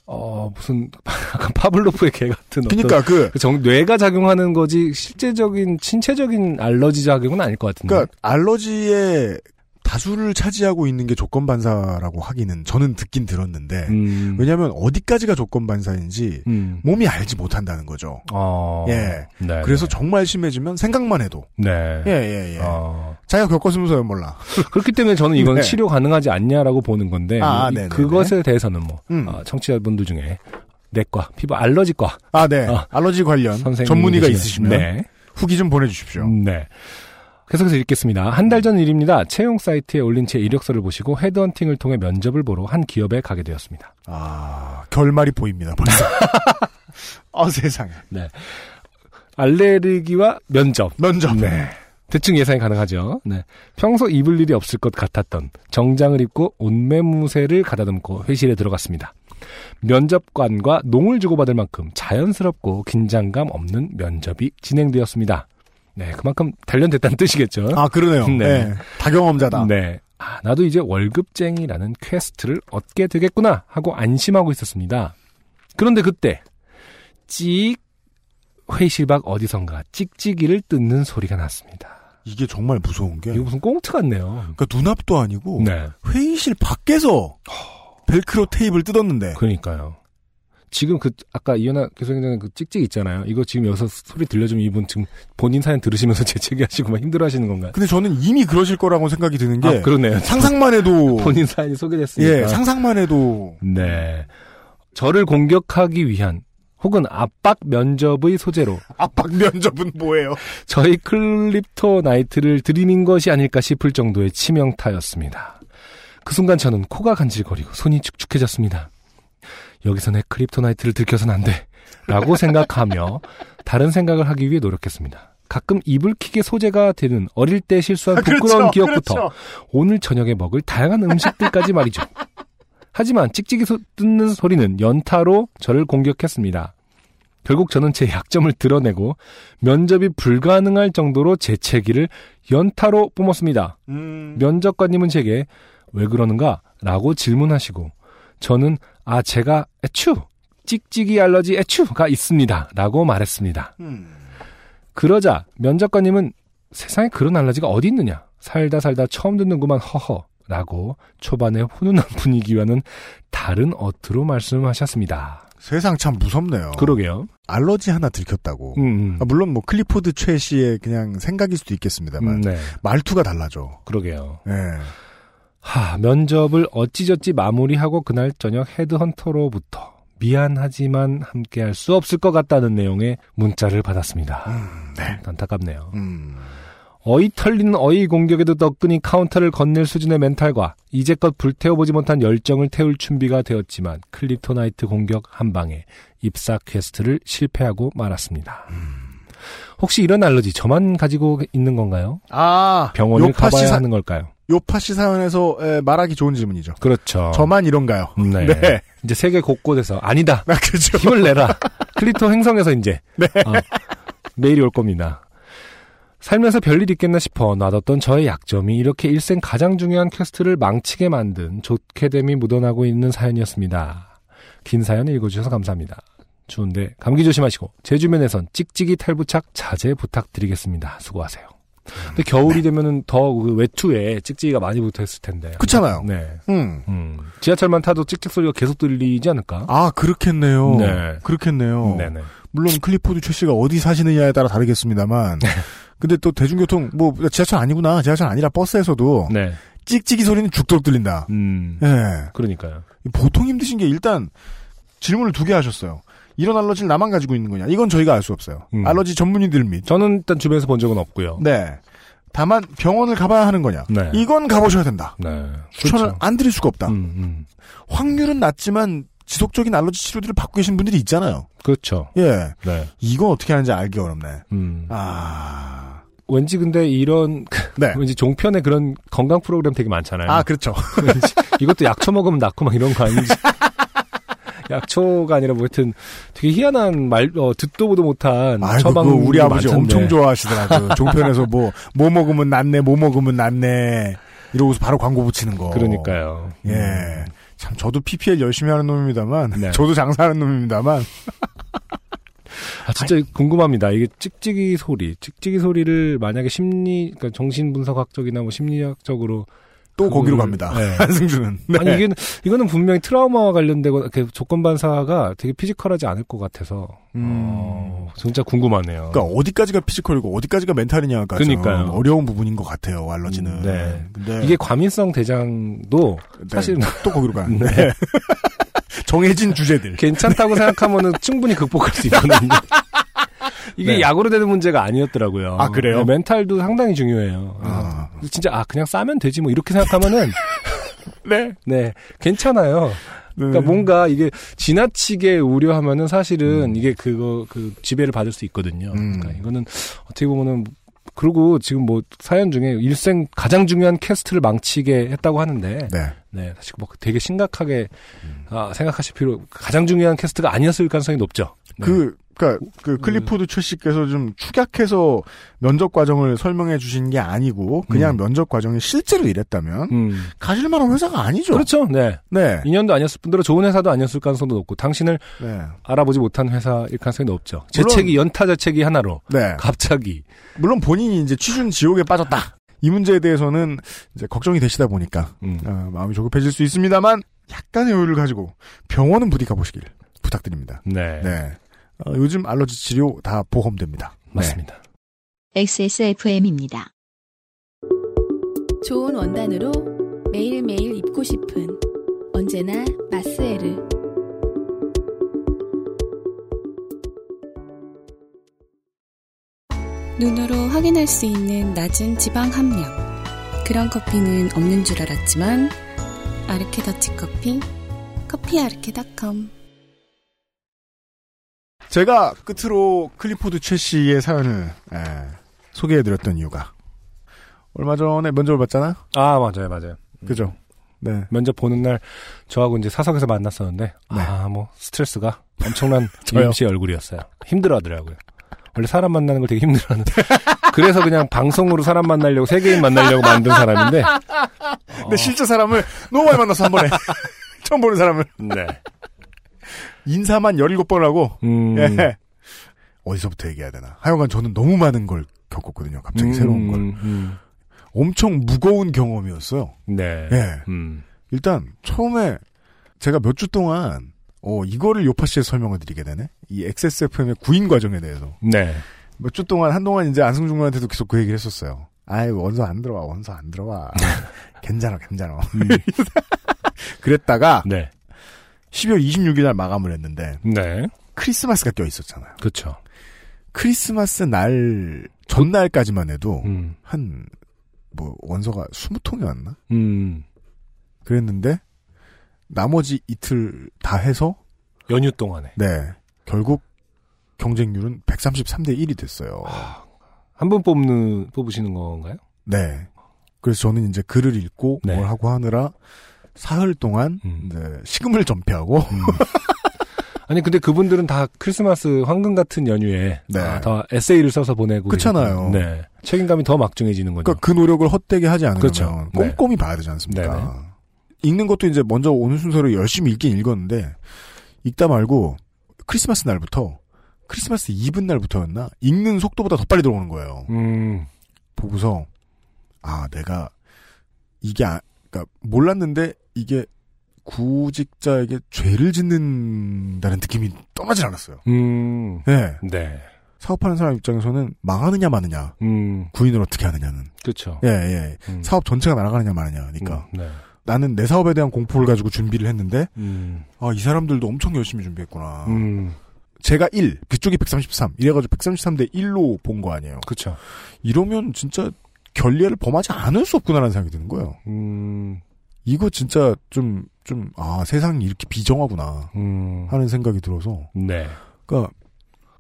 어 무슨 약간 파블로프의 개 같은 어떤 그러니까 그그 정, 뇌가 작용하는 거지 실제적인 신체적인 알러지 작용은 아닐 것 같은데. 그러니까 알러지의 다수를 차지하고 있는 게 조건 반사라고 하기는 저는 듣긴 들었는데 음, 왜냐하면 어디까지가 조건 반사인지 음. 몸이 알지 못한다는 거죠. 어. 예. 네. 그래서 정말 심해지면 생각만 해도 네. 예예 예. 어. 자기가 겪었으면서요 몰라. 그렇기 때문에 저는 이건 네. 치료 가능하지 않냐라고 보는 건데 아, 이- 네네네. 그것에 대해서는 뭐 음. 어, 청취자분들 중에 내과 피부 알러지과 아 네. 어. 알러지 관련 전문의가 계시면- 있으시면 네. 후기 좀 보내주십시오. 네. 계속해서 읽겠습니다. 한 달 전 일입니다. 채용 사이트에 올린 제 이력서를 보시고 헤드헌팅을 통해 면접을 보러 한 기업에 가게 되었습니다. 아 결말이 보입니다 벌써. 어 세상에. 알레르기와 면접. 면접. 네. 대충 예상이 가능하죠. 네. 평소 입을 일이 없을 것 같았던 정장을 입고 옷매무새를 가다듬고 회실에 들어갔습니다. 면접관과 농을 주고받을 만큼 자연스럽고 긴장감 없는 면접이 진행되었습니다. 네, 그만큼 단련됐다는 뜻이겠죠. 아 그러네요. 네. 네. 다경험자다. 네. 아, 나도 이제 월급쟁이라는 quest를 얻게 되겠구나 하고 안심하고 있었습니다. 그런데 그때 찍 회의실 밖 어디선가 찍찍이를 뜯는 소리가 났습니다. 이게 정말 무서운 게 이거 무슨 꽁트 같네요. 그러니까 눈앞도 아니고 네. 회의실 밖에서 벨크로 테이프를 뜯었는데 그러니까요. 지금 그 아까 이현아 교수님 그 찍찍 있잖아요. 이거 지금 여기서 소리 들려주면 이분 지금 본인 사연 들으시면서 재채기하시고 막 힘들어하시는 건가요? 근데 저는 이미 그러실 거라고 생각이 드는 게 아, 그러네요. 상상만 해도 본인 사연이 소개됐으니까. 예 상상만 해도 네. 저를 공격하기 위한 혹은 압박 면접의 소재로 압박 면접은 뭐예요? 저의 kryptonite를 들이민 것이 아닐까 싶을 정도의 치명타였습니다. 그 순간 저는 코가 간질거리고 손이 축축해졌습니다. 여기서 내 kryptonite를 들켜선 안 돼. 라고 생각하며 다른 생각을 하기 위해 노력했습니다. 가끔 이불킥의 소재가 되는 어릴 때 실수한 부끄러운 그렇죠, 기억부터 그렇죠. 오늘 저녁에 먹을 다양한 음식들까지 말이죠. 하지만 찍찍이 소, 뜯는 소리는 연타로 저를 공격했습니다. 결국 저는 제 약점을 드러내고 면접이 불가능할 정도로 재채기를 연타로 뿜었습니다. 음, 면접관님은 제게 왜 그러는가? 라고 질문하시고 저는 아 제가 애추 찍찍이 알러지 애추가 있습니다. 라고 말했습니다. 음. 그러자 면접관님은 세상에 그런 알러지가 어디 있느냐? 살다 살다 처음 듣는구만 허허. 라고 초반의 훈훈한 분위기와는 다른 어투로 말씀하셨습니다. 세상 참 무섭네요. 그러게요. 알러지 하나 들켰다고. 음, 음. 아, 물론 뭐 클리포드 최 씨의 그냥 생각일 수도 있겠습니다만 음, 네. 말투가 달라져. 그러게요. 예. 하, 면접을 어찌저찌 마무리하고 그날 저녁 헤드헌터로부터 미안하지만 함께할 수 없을 것 같다는 내용의 문자를 받았습니다. 네. 안타깝네요. 음. 어이 털리는 어이 공격에도 너끈히 카운터를 건넬 수준의 멘탈과 이제껏 불태워보지 못한 열정을 태울 준비가 되었지만 kryptonite 공격 한 방에 입사 quest를 실패하고 말았습니다. 혹시 이런 알러지 저만 가지고 있는 건가요? 아, 병원을 가봐야 사- 하는 걸까요? 요팟시 사연에서 에, 말하기 좋은 질문이죠. 그렇죠. 저만 이런가요? 네. 네. 이제 세계 곳곳에서 아니다. 아, 그죠. 힘을 내라. 크립톤 행성에서 이제 네. 어, 메일이 올 겁니다. 살면서 별일 있겠나 싶어 놔뒀던 저의 약점이 이렇게 일생 가장 중요한 quest를 망치게 만든 좆됨이 묻어나고 있는 사연이었습니다. 긴 사연 읽어주셔서 감사합니다. 추운데 감기 조심하시고 제 주변에선 찍찍이 탈부착 자제 부탁드리겠습니다. 수고하세요. 근데 겨울이 되면은 더 그 외투에 찍찍이가 많이 붙어있을 텐데. 그렇잖아요. 네. 음. 음. 지하철만 타도 찍찍 소리가 계속 들리지 않을까? 아, 그렇겠네요. 네. 그렇겠네요. 네네. 물론 클리포드 최 씨가 어디 사시느냐에 따라 다르겠습니다만. 네. 근데 또 대중교통, 뭐, 지하철 아니구나. 지하철 아니라 버스에서도 네. 찍찍이 소리는 죽도록 들린다. 음. 예. 그러니까요. 보통 힘드신 게 일단 질문을 두 개 하셨어요. 이런 알러지를 나만 가지고 있는 거냐? 이건 저희가 알 수 없어요. 음. 알러지 전문의들 및. 저는 일단 주변에서 본 적은 없고요. 네. 다만 병원을 가봐야 하는 거냐? 네. 이건 가보셔야 된다. 네. 추천을 그렇죠. 안 드릴 수가 없다. 음, 음. 확률은 낮지만 지속적인 알러지 치료들을 받고 계신 분들이 있잖아요. 그렇죠. 예. 네. 이거 어떻게 하는지 알기 어렵네. 음. 아. 왠지 근데 이런 네. 왠지 종편에 그런 건강 프로그램 되게 많잖아요. 아, 그렇죠. 이것도 약초 먹으면 낫고 막 이런 거 아닌지. 약초가 아니라 뭐 하여튼 되게 희한한 말 어, 듣도 보도 못한 처방 그거 우리 아버지 많던데. 엄청 좋아하시더라고요. 종편에서 뭐, 뭐 먹으면 낫네, 뭐 먹으면 낫네. 이러고서 바로 광고 붙이는 거. 그러니까요. 예. 참, 저도 PPL 열심히 하는 놈입니다만. 네. 저도 장사하는 놈입니다만. 아 진짜 궁금합니다. 이게 찍찍이 소리, 찍찍이 소리를 만약에 심리, 그러니까 정신분석학적이나 뭐 심리학적으로 또 그거를- 거기로 갑니다. 네. 한승준은. 네. 아니 이게 이거는 분명히 트라우마와 관련되고 조건 반사가 되게 피지컬하지 않을 것 같아서 어, 진짜 궁금하네요. 음. 그러니까 어디까지가 피지컬이고 어디까지가 멘탈이냐가 좀 그러니까요. 어려운 부분인 것 같아요. 알러지는. 음, 네. 근데 이게 과민성 대장도 네, 사실 또 거기로 가요. 네. 네. 정해진 주제들. 괜찮다고 생각하면은 충분히 극복할 수 있거든요. 이게 네. 약으로 되는 문제가 아니었더라고요. 아, 그래요? 네, 멘탈도 상당히 중요해요. 아. 진짜 아 그냥 싸면 되지 뭐 이렇게 생각하면은 네. 네 괜찮아요. 그러니까 네. 뭔가 이게 지나치게 우려하면은 사실은 이게 그거 그 지배를 받을 수 있거든요. 음. 그러니까 이거는 어떻게 보면은 그리고 지금 뭐 사연 중에 일생 가장 중요한 quest를 망치게 했다고 하는데 네. 네 사실 뭐 되게 심각하게 아, 생각하실 필요 가장 중요한 quest가 아니었을 가능성이 높죠. 네. 그 그러니까 그 클리포드 최 씨께서 좀 축약해서 면접 과정을 설명해 주신 게 아니고 그냥 음. 면접 과정이 실제로 이랬다면 음. 가실 만한 회사가 아니죠. 그렇죠. 네. 네. 인연도 아니었을 뿐더러 좋은 회사도 아니었을 가능성도 높고 당신을 네. 알아보지 못한 회사일 가능성이 높죠. 재채기 연타 재채기 하나로 네. 갑자기 물론 본인이 이제 취준 지옥에 빠졌다. 이 문제에 대해서는 이제 걱정이 되시다 보니까 음. 어, 마음이 조급해질 수 있습니다만 약간의 여유를 가지고 병원은 부디 가보시길 부탁드립니다. 네. 네. 어, 요즘 알러지 치료 다 보험됩니다. 맞습니다. XSFM입니다. 좋은 원단으로 매일매일 입고 싶은 언제나 마스에르. 눈으로 확인할 수 있는 낮은 지방 함량. 그런 커피는 없는 줄 알았지만 아르케 더치 커피, 커피아르케닷컴. 제가 끝으로 클리포드 최 씨의 사연을 에, 소개해드렸던 이유가 얼마 전에 면접을 봤잖아. 아 맞아요, 맞아요. 그죠? 네. 면접 보는 날 저하고 이제 사석에서 만났었는데 네. 아뭐 스트레스가 엄청난 저요? UMC 얼굴이었어요. 힘들어하더라고요. 원래 사람 만나는 걸 되게 힘들어하는데 그래서 그냥 방송으로 사람 만나려고 세계인 만나려고 만든 사람인데 근데 실제 사람을 너무 많이 만났어 한 번에 처음 보는 사람을 네. 인사만 17번 하고 음, 예. 어디서부터 얘기해야 되나. 하여간 저는 너무 많은 걸 겪었거든요. 갑자기 음, 새로운 걸. 음, 엄청 무거운 경험이었어요. 네. 예. 음, 일단 처음에 제가 몇 주 동안 어 이거를 요파 씨에 설명을 드리게 되네. 이 XSFM의 구인 과정에 대해서 네. 몇 주 동안 한동안 이제 안승준 군한테도 계속 그 얘기를 했었어요. 아이 원서 안 들어와 원서 안 들어와. 괜찮아 괜찮아. 음, 그랬다가 네. 12월 26일 날 마감을 했는데 네. 크리스마스가 껴 있었잖아요. 그렇죠. 크리스마스 날 전날까지만 해도 음, 한뭐 원서가 20통이 왔나? 음. 그랬는데 나머지 이틀 다 해서 연휴 동안에 네 결국 경쟁률은 133대 1이 됐어요. 한분 뽑는 뽑으시는 건가요? 네. 그래서 저는 이제 글을 읽고 네. 뭘 하고 하느라 사흘 동안 음. 이제 식음을 전폐하고 음. 아니 근데 그분들은 다 크리스마스 황금 같은 연휴에 네. 아, 다 에세이를 써서 보내고 그렇잖아요. 네. 책임감이 더 막중해지는 거죠. 그러니까 그 노력을 헛되게 하지 않으면 그렇죠. 네. 꼼꼼히 봐야 되지 않습니까? 네네. 읽는 것도 이제 먼저 오는 순서로 열심히 읽긴 읽었는데 읽다 말고 크리스마스 날부터 크리스마스 이브 날부터였나 읽는 속도보다 더 빨리 들어오는 거예요. 음, 보고서 아 내가 이게 아, 그러니까 몰랐는데 이게 구직자에게 죄를 짓는다는 느낌이 떠나질 않았어요. 음, 네. 네, 사업하는 사람 입장에서는 망하느냐 마느냐 음, 구인을 어떻게 하느냐는 그렇죠. 예 예. 음. 사업 전체가 날아가느냐 마느냐니까 음, 네. 나는 내 사업에 대한 공포를 가지고 준비를 했는데 음, 아이 사람들도 엄청 열심히 준비했구나. 음, 제가 1 그쪽이 133 이래가지고 133대 1로 본 거 아니에요. 그렇죠. 이러면 진짜 결례를 범하지 않을 수 없구나라는 생각이 드는 거예요. 음, 이거 진짜 좀, 좀, 아, 세상이 이렇게 비정하구나 음, 하는 생각이 들어서. 네, 그니까,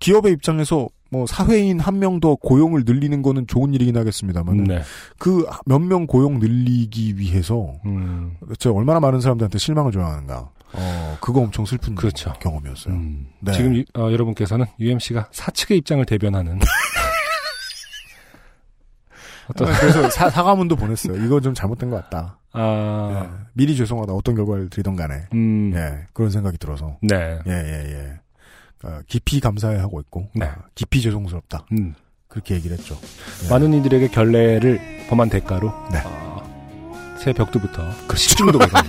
기업의 입장에서 뭐 사회인 한 명 더 고용을 늘리는 거는 좋은 일이긴 하겠습니다만, 네, 그몇 명 고용 늘리기 위해서, 음, 제가 얼마나 많은 사람들한테 실망을 줘야 하는가. 어, 그거 엄청 슬픈 그렇죠. 경험이었어요. 음. 네. 지금 유- 어, 여러분께서는 UMC가 사측의 입장을 대변하는 그래서 사, 사과문도 보냈어요. 이거 좀 잘못된 것 같다. 아, 예. 미리 죄송하다. 어떤 결과를 드리던 간에. 음, 예, 그런 생각이 들어서. 네, 예, 예, 예. 어, 깊이 감사해 하고 있고. 네. 어, 깊이 죄송스럽다. 음. 그렇게 얘기를 했죠. 예. 많은 이들에게 결례를 범한 대가로 네. 어, 새 벽두부터 그 식중독에 걸려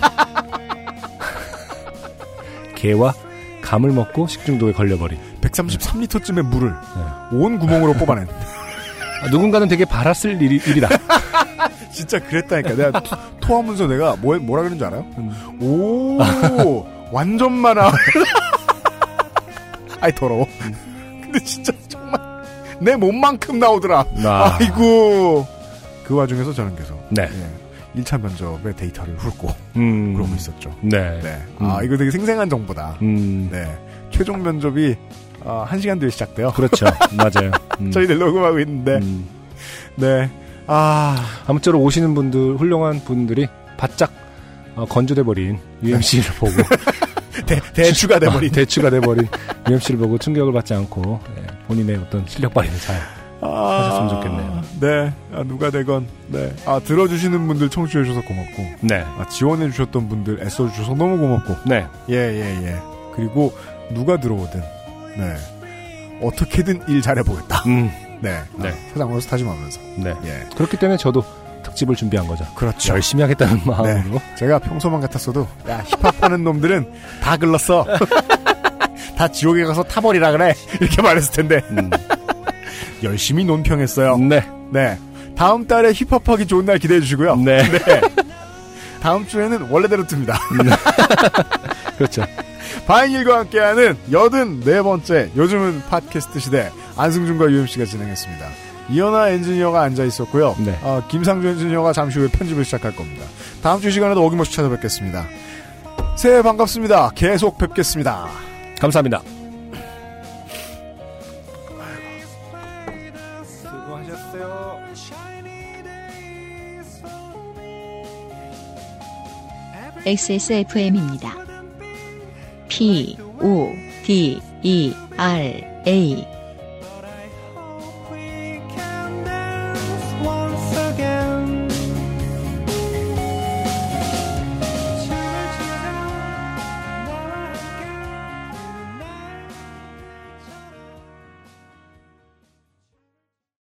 개와 감을 먹고 식중독에 걸려버린 133리터쯤의 물을 네. 온 구멍으로 뽑아낸. 아, 누군가는 되게 바랐을 일이, 일이다. 진짜 그랬다니까. 내가 토, 토하면서 내가 뭐, 뭐라 그러는 줄 알아요? 음. 오, 완전 많아. 아이, 더러워. 근데 진짜 정말 내 몸만큼 나오더라. 아. 아이고. 그 와중에서 저는 계속. 네. 예, 1차 면접의 데이터를 훑고 음. 그러고 있었죠. 네. 네. 음. 아, 이거 되게 생생한 정보다. 음. 네. 최종 면접이 아, 한 시간 뒤에 시작돼요. 그렇죠. 맞아요. 음. 저희들 녹음하고 있는데. 음. 네. 아, 아무쪼록 오시는 분들, 훌륭한 분들이 바짝 어, 건조돼 버린 UMC를 보고 대, 대추가 돼버린. 대추가 돼버린 UMC를 보고 충격을 받지 않고 예, 본인의 어떤 실력 발휘를 잘 하셨으면 좋겠네요. 네. 아, 누가 되건, 네. 아, 들어주시는 분들 청취해주셔서 고맙고. 네. 아, 지원해주셨던 분들 애써주셔서 너무 고맙고. 네. 예, 예, 예. 그리고 누가 들어오든, 네. 어떻게든 일 잘해보겠다. 음. 네. 네. 세상으로 스타짐하면서. 네. 예. 그렇기 때문에 저도 특집을 준비한 거죠. 그렇죠. 열심히 하겠다는 마음으로. 제가 평소만 같았어도, 야, 힙합 하는 놈들은 다 글렀어. 다 지옥에 가서 타버리라 그래. 이렇게 말했을 텐데. 음. 열심히 논평했어요. 네. 네. 다음 달에 힙합하기 좋은 날 기대해 주시고요. 네. 다음 주에는 원래대로 뜹니다. 그렇죠. 바인일과 함께하는 여든 네 번째 요즘은 팟캐스트 시대 안승준과 유엠씨가 진행했습니다. 이현아 엔지니어가 앉아 있었고요. 네. 어, 김상주 엔지니어가 잠시 후에 편집을 시작할 겁니다. 다음 주 시간에도 어김없이 찾아뵙겠습니다. 새해 반갑습니다. 계속 뵙겠습니다. 감사합니다. 수고하셨어요. XSFM입니다. P, O, D, E, R, A.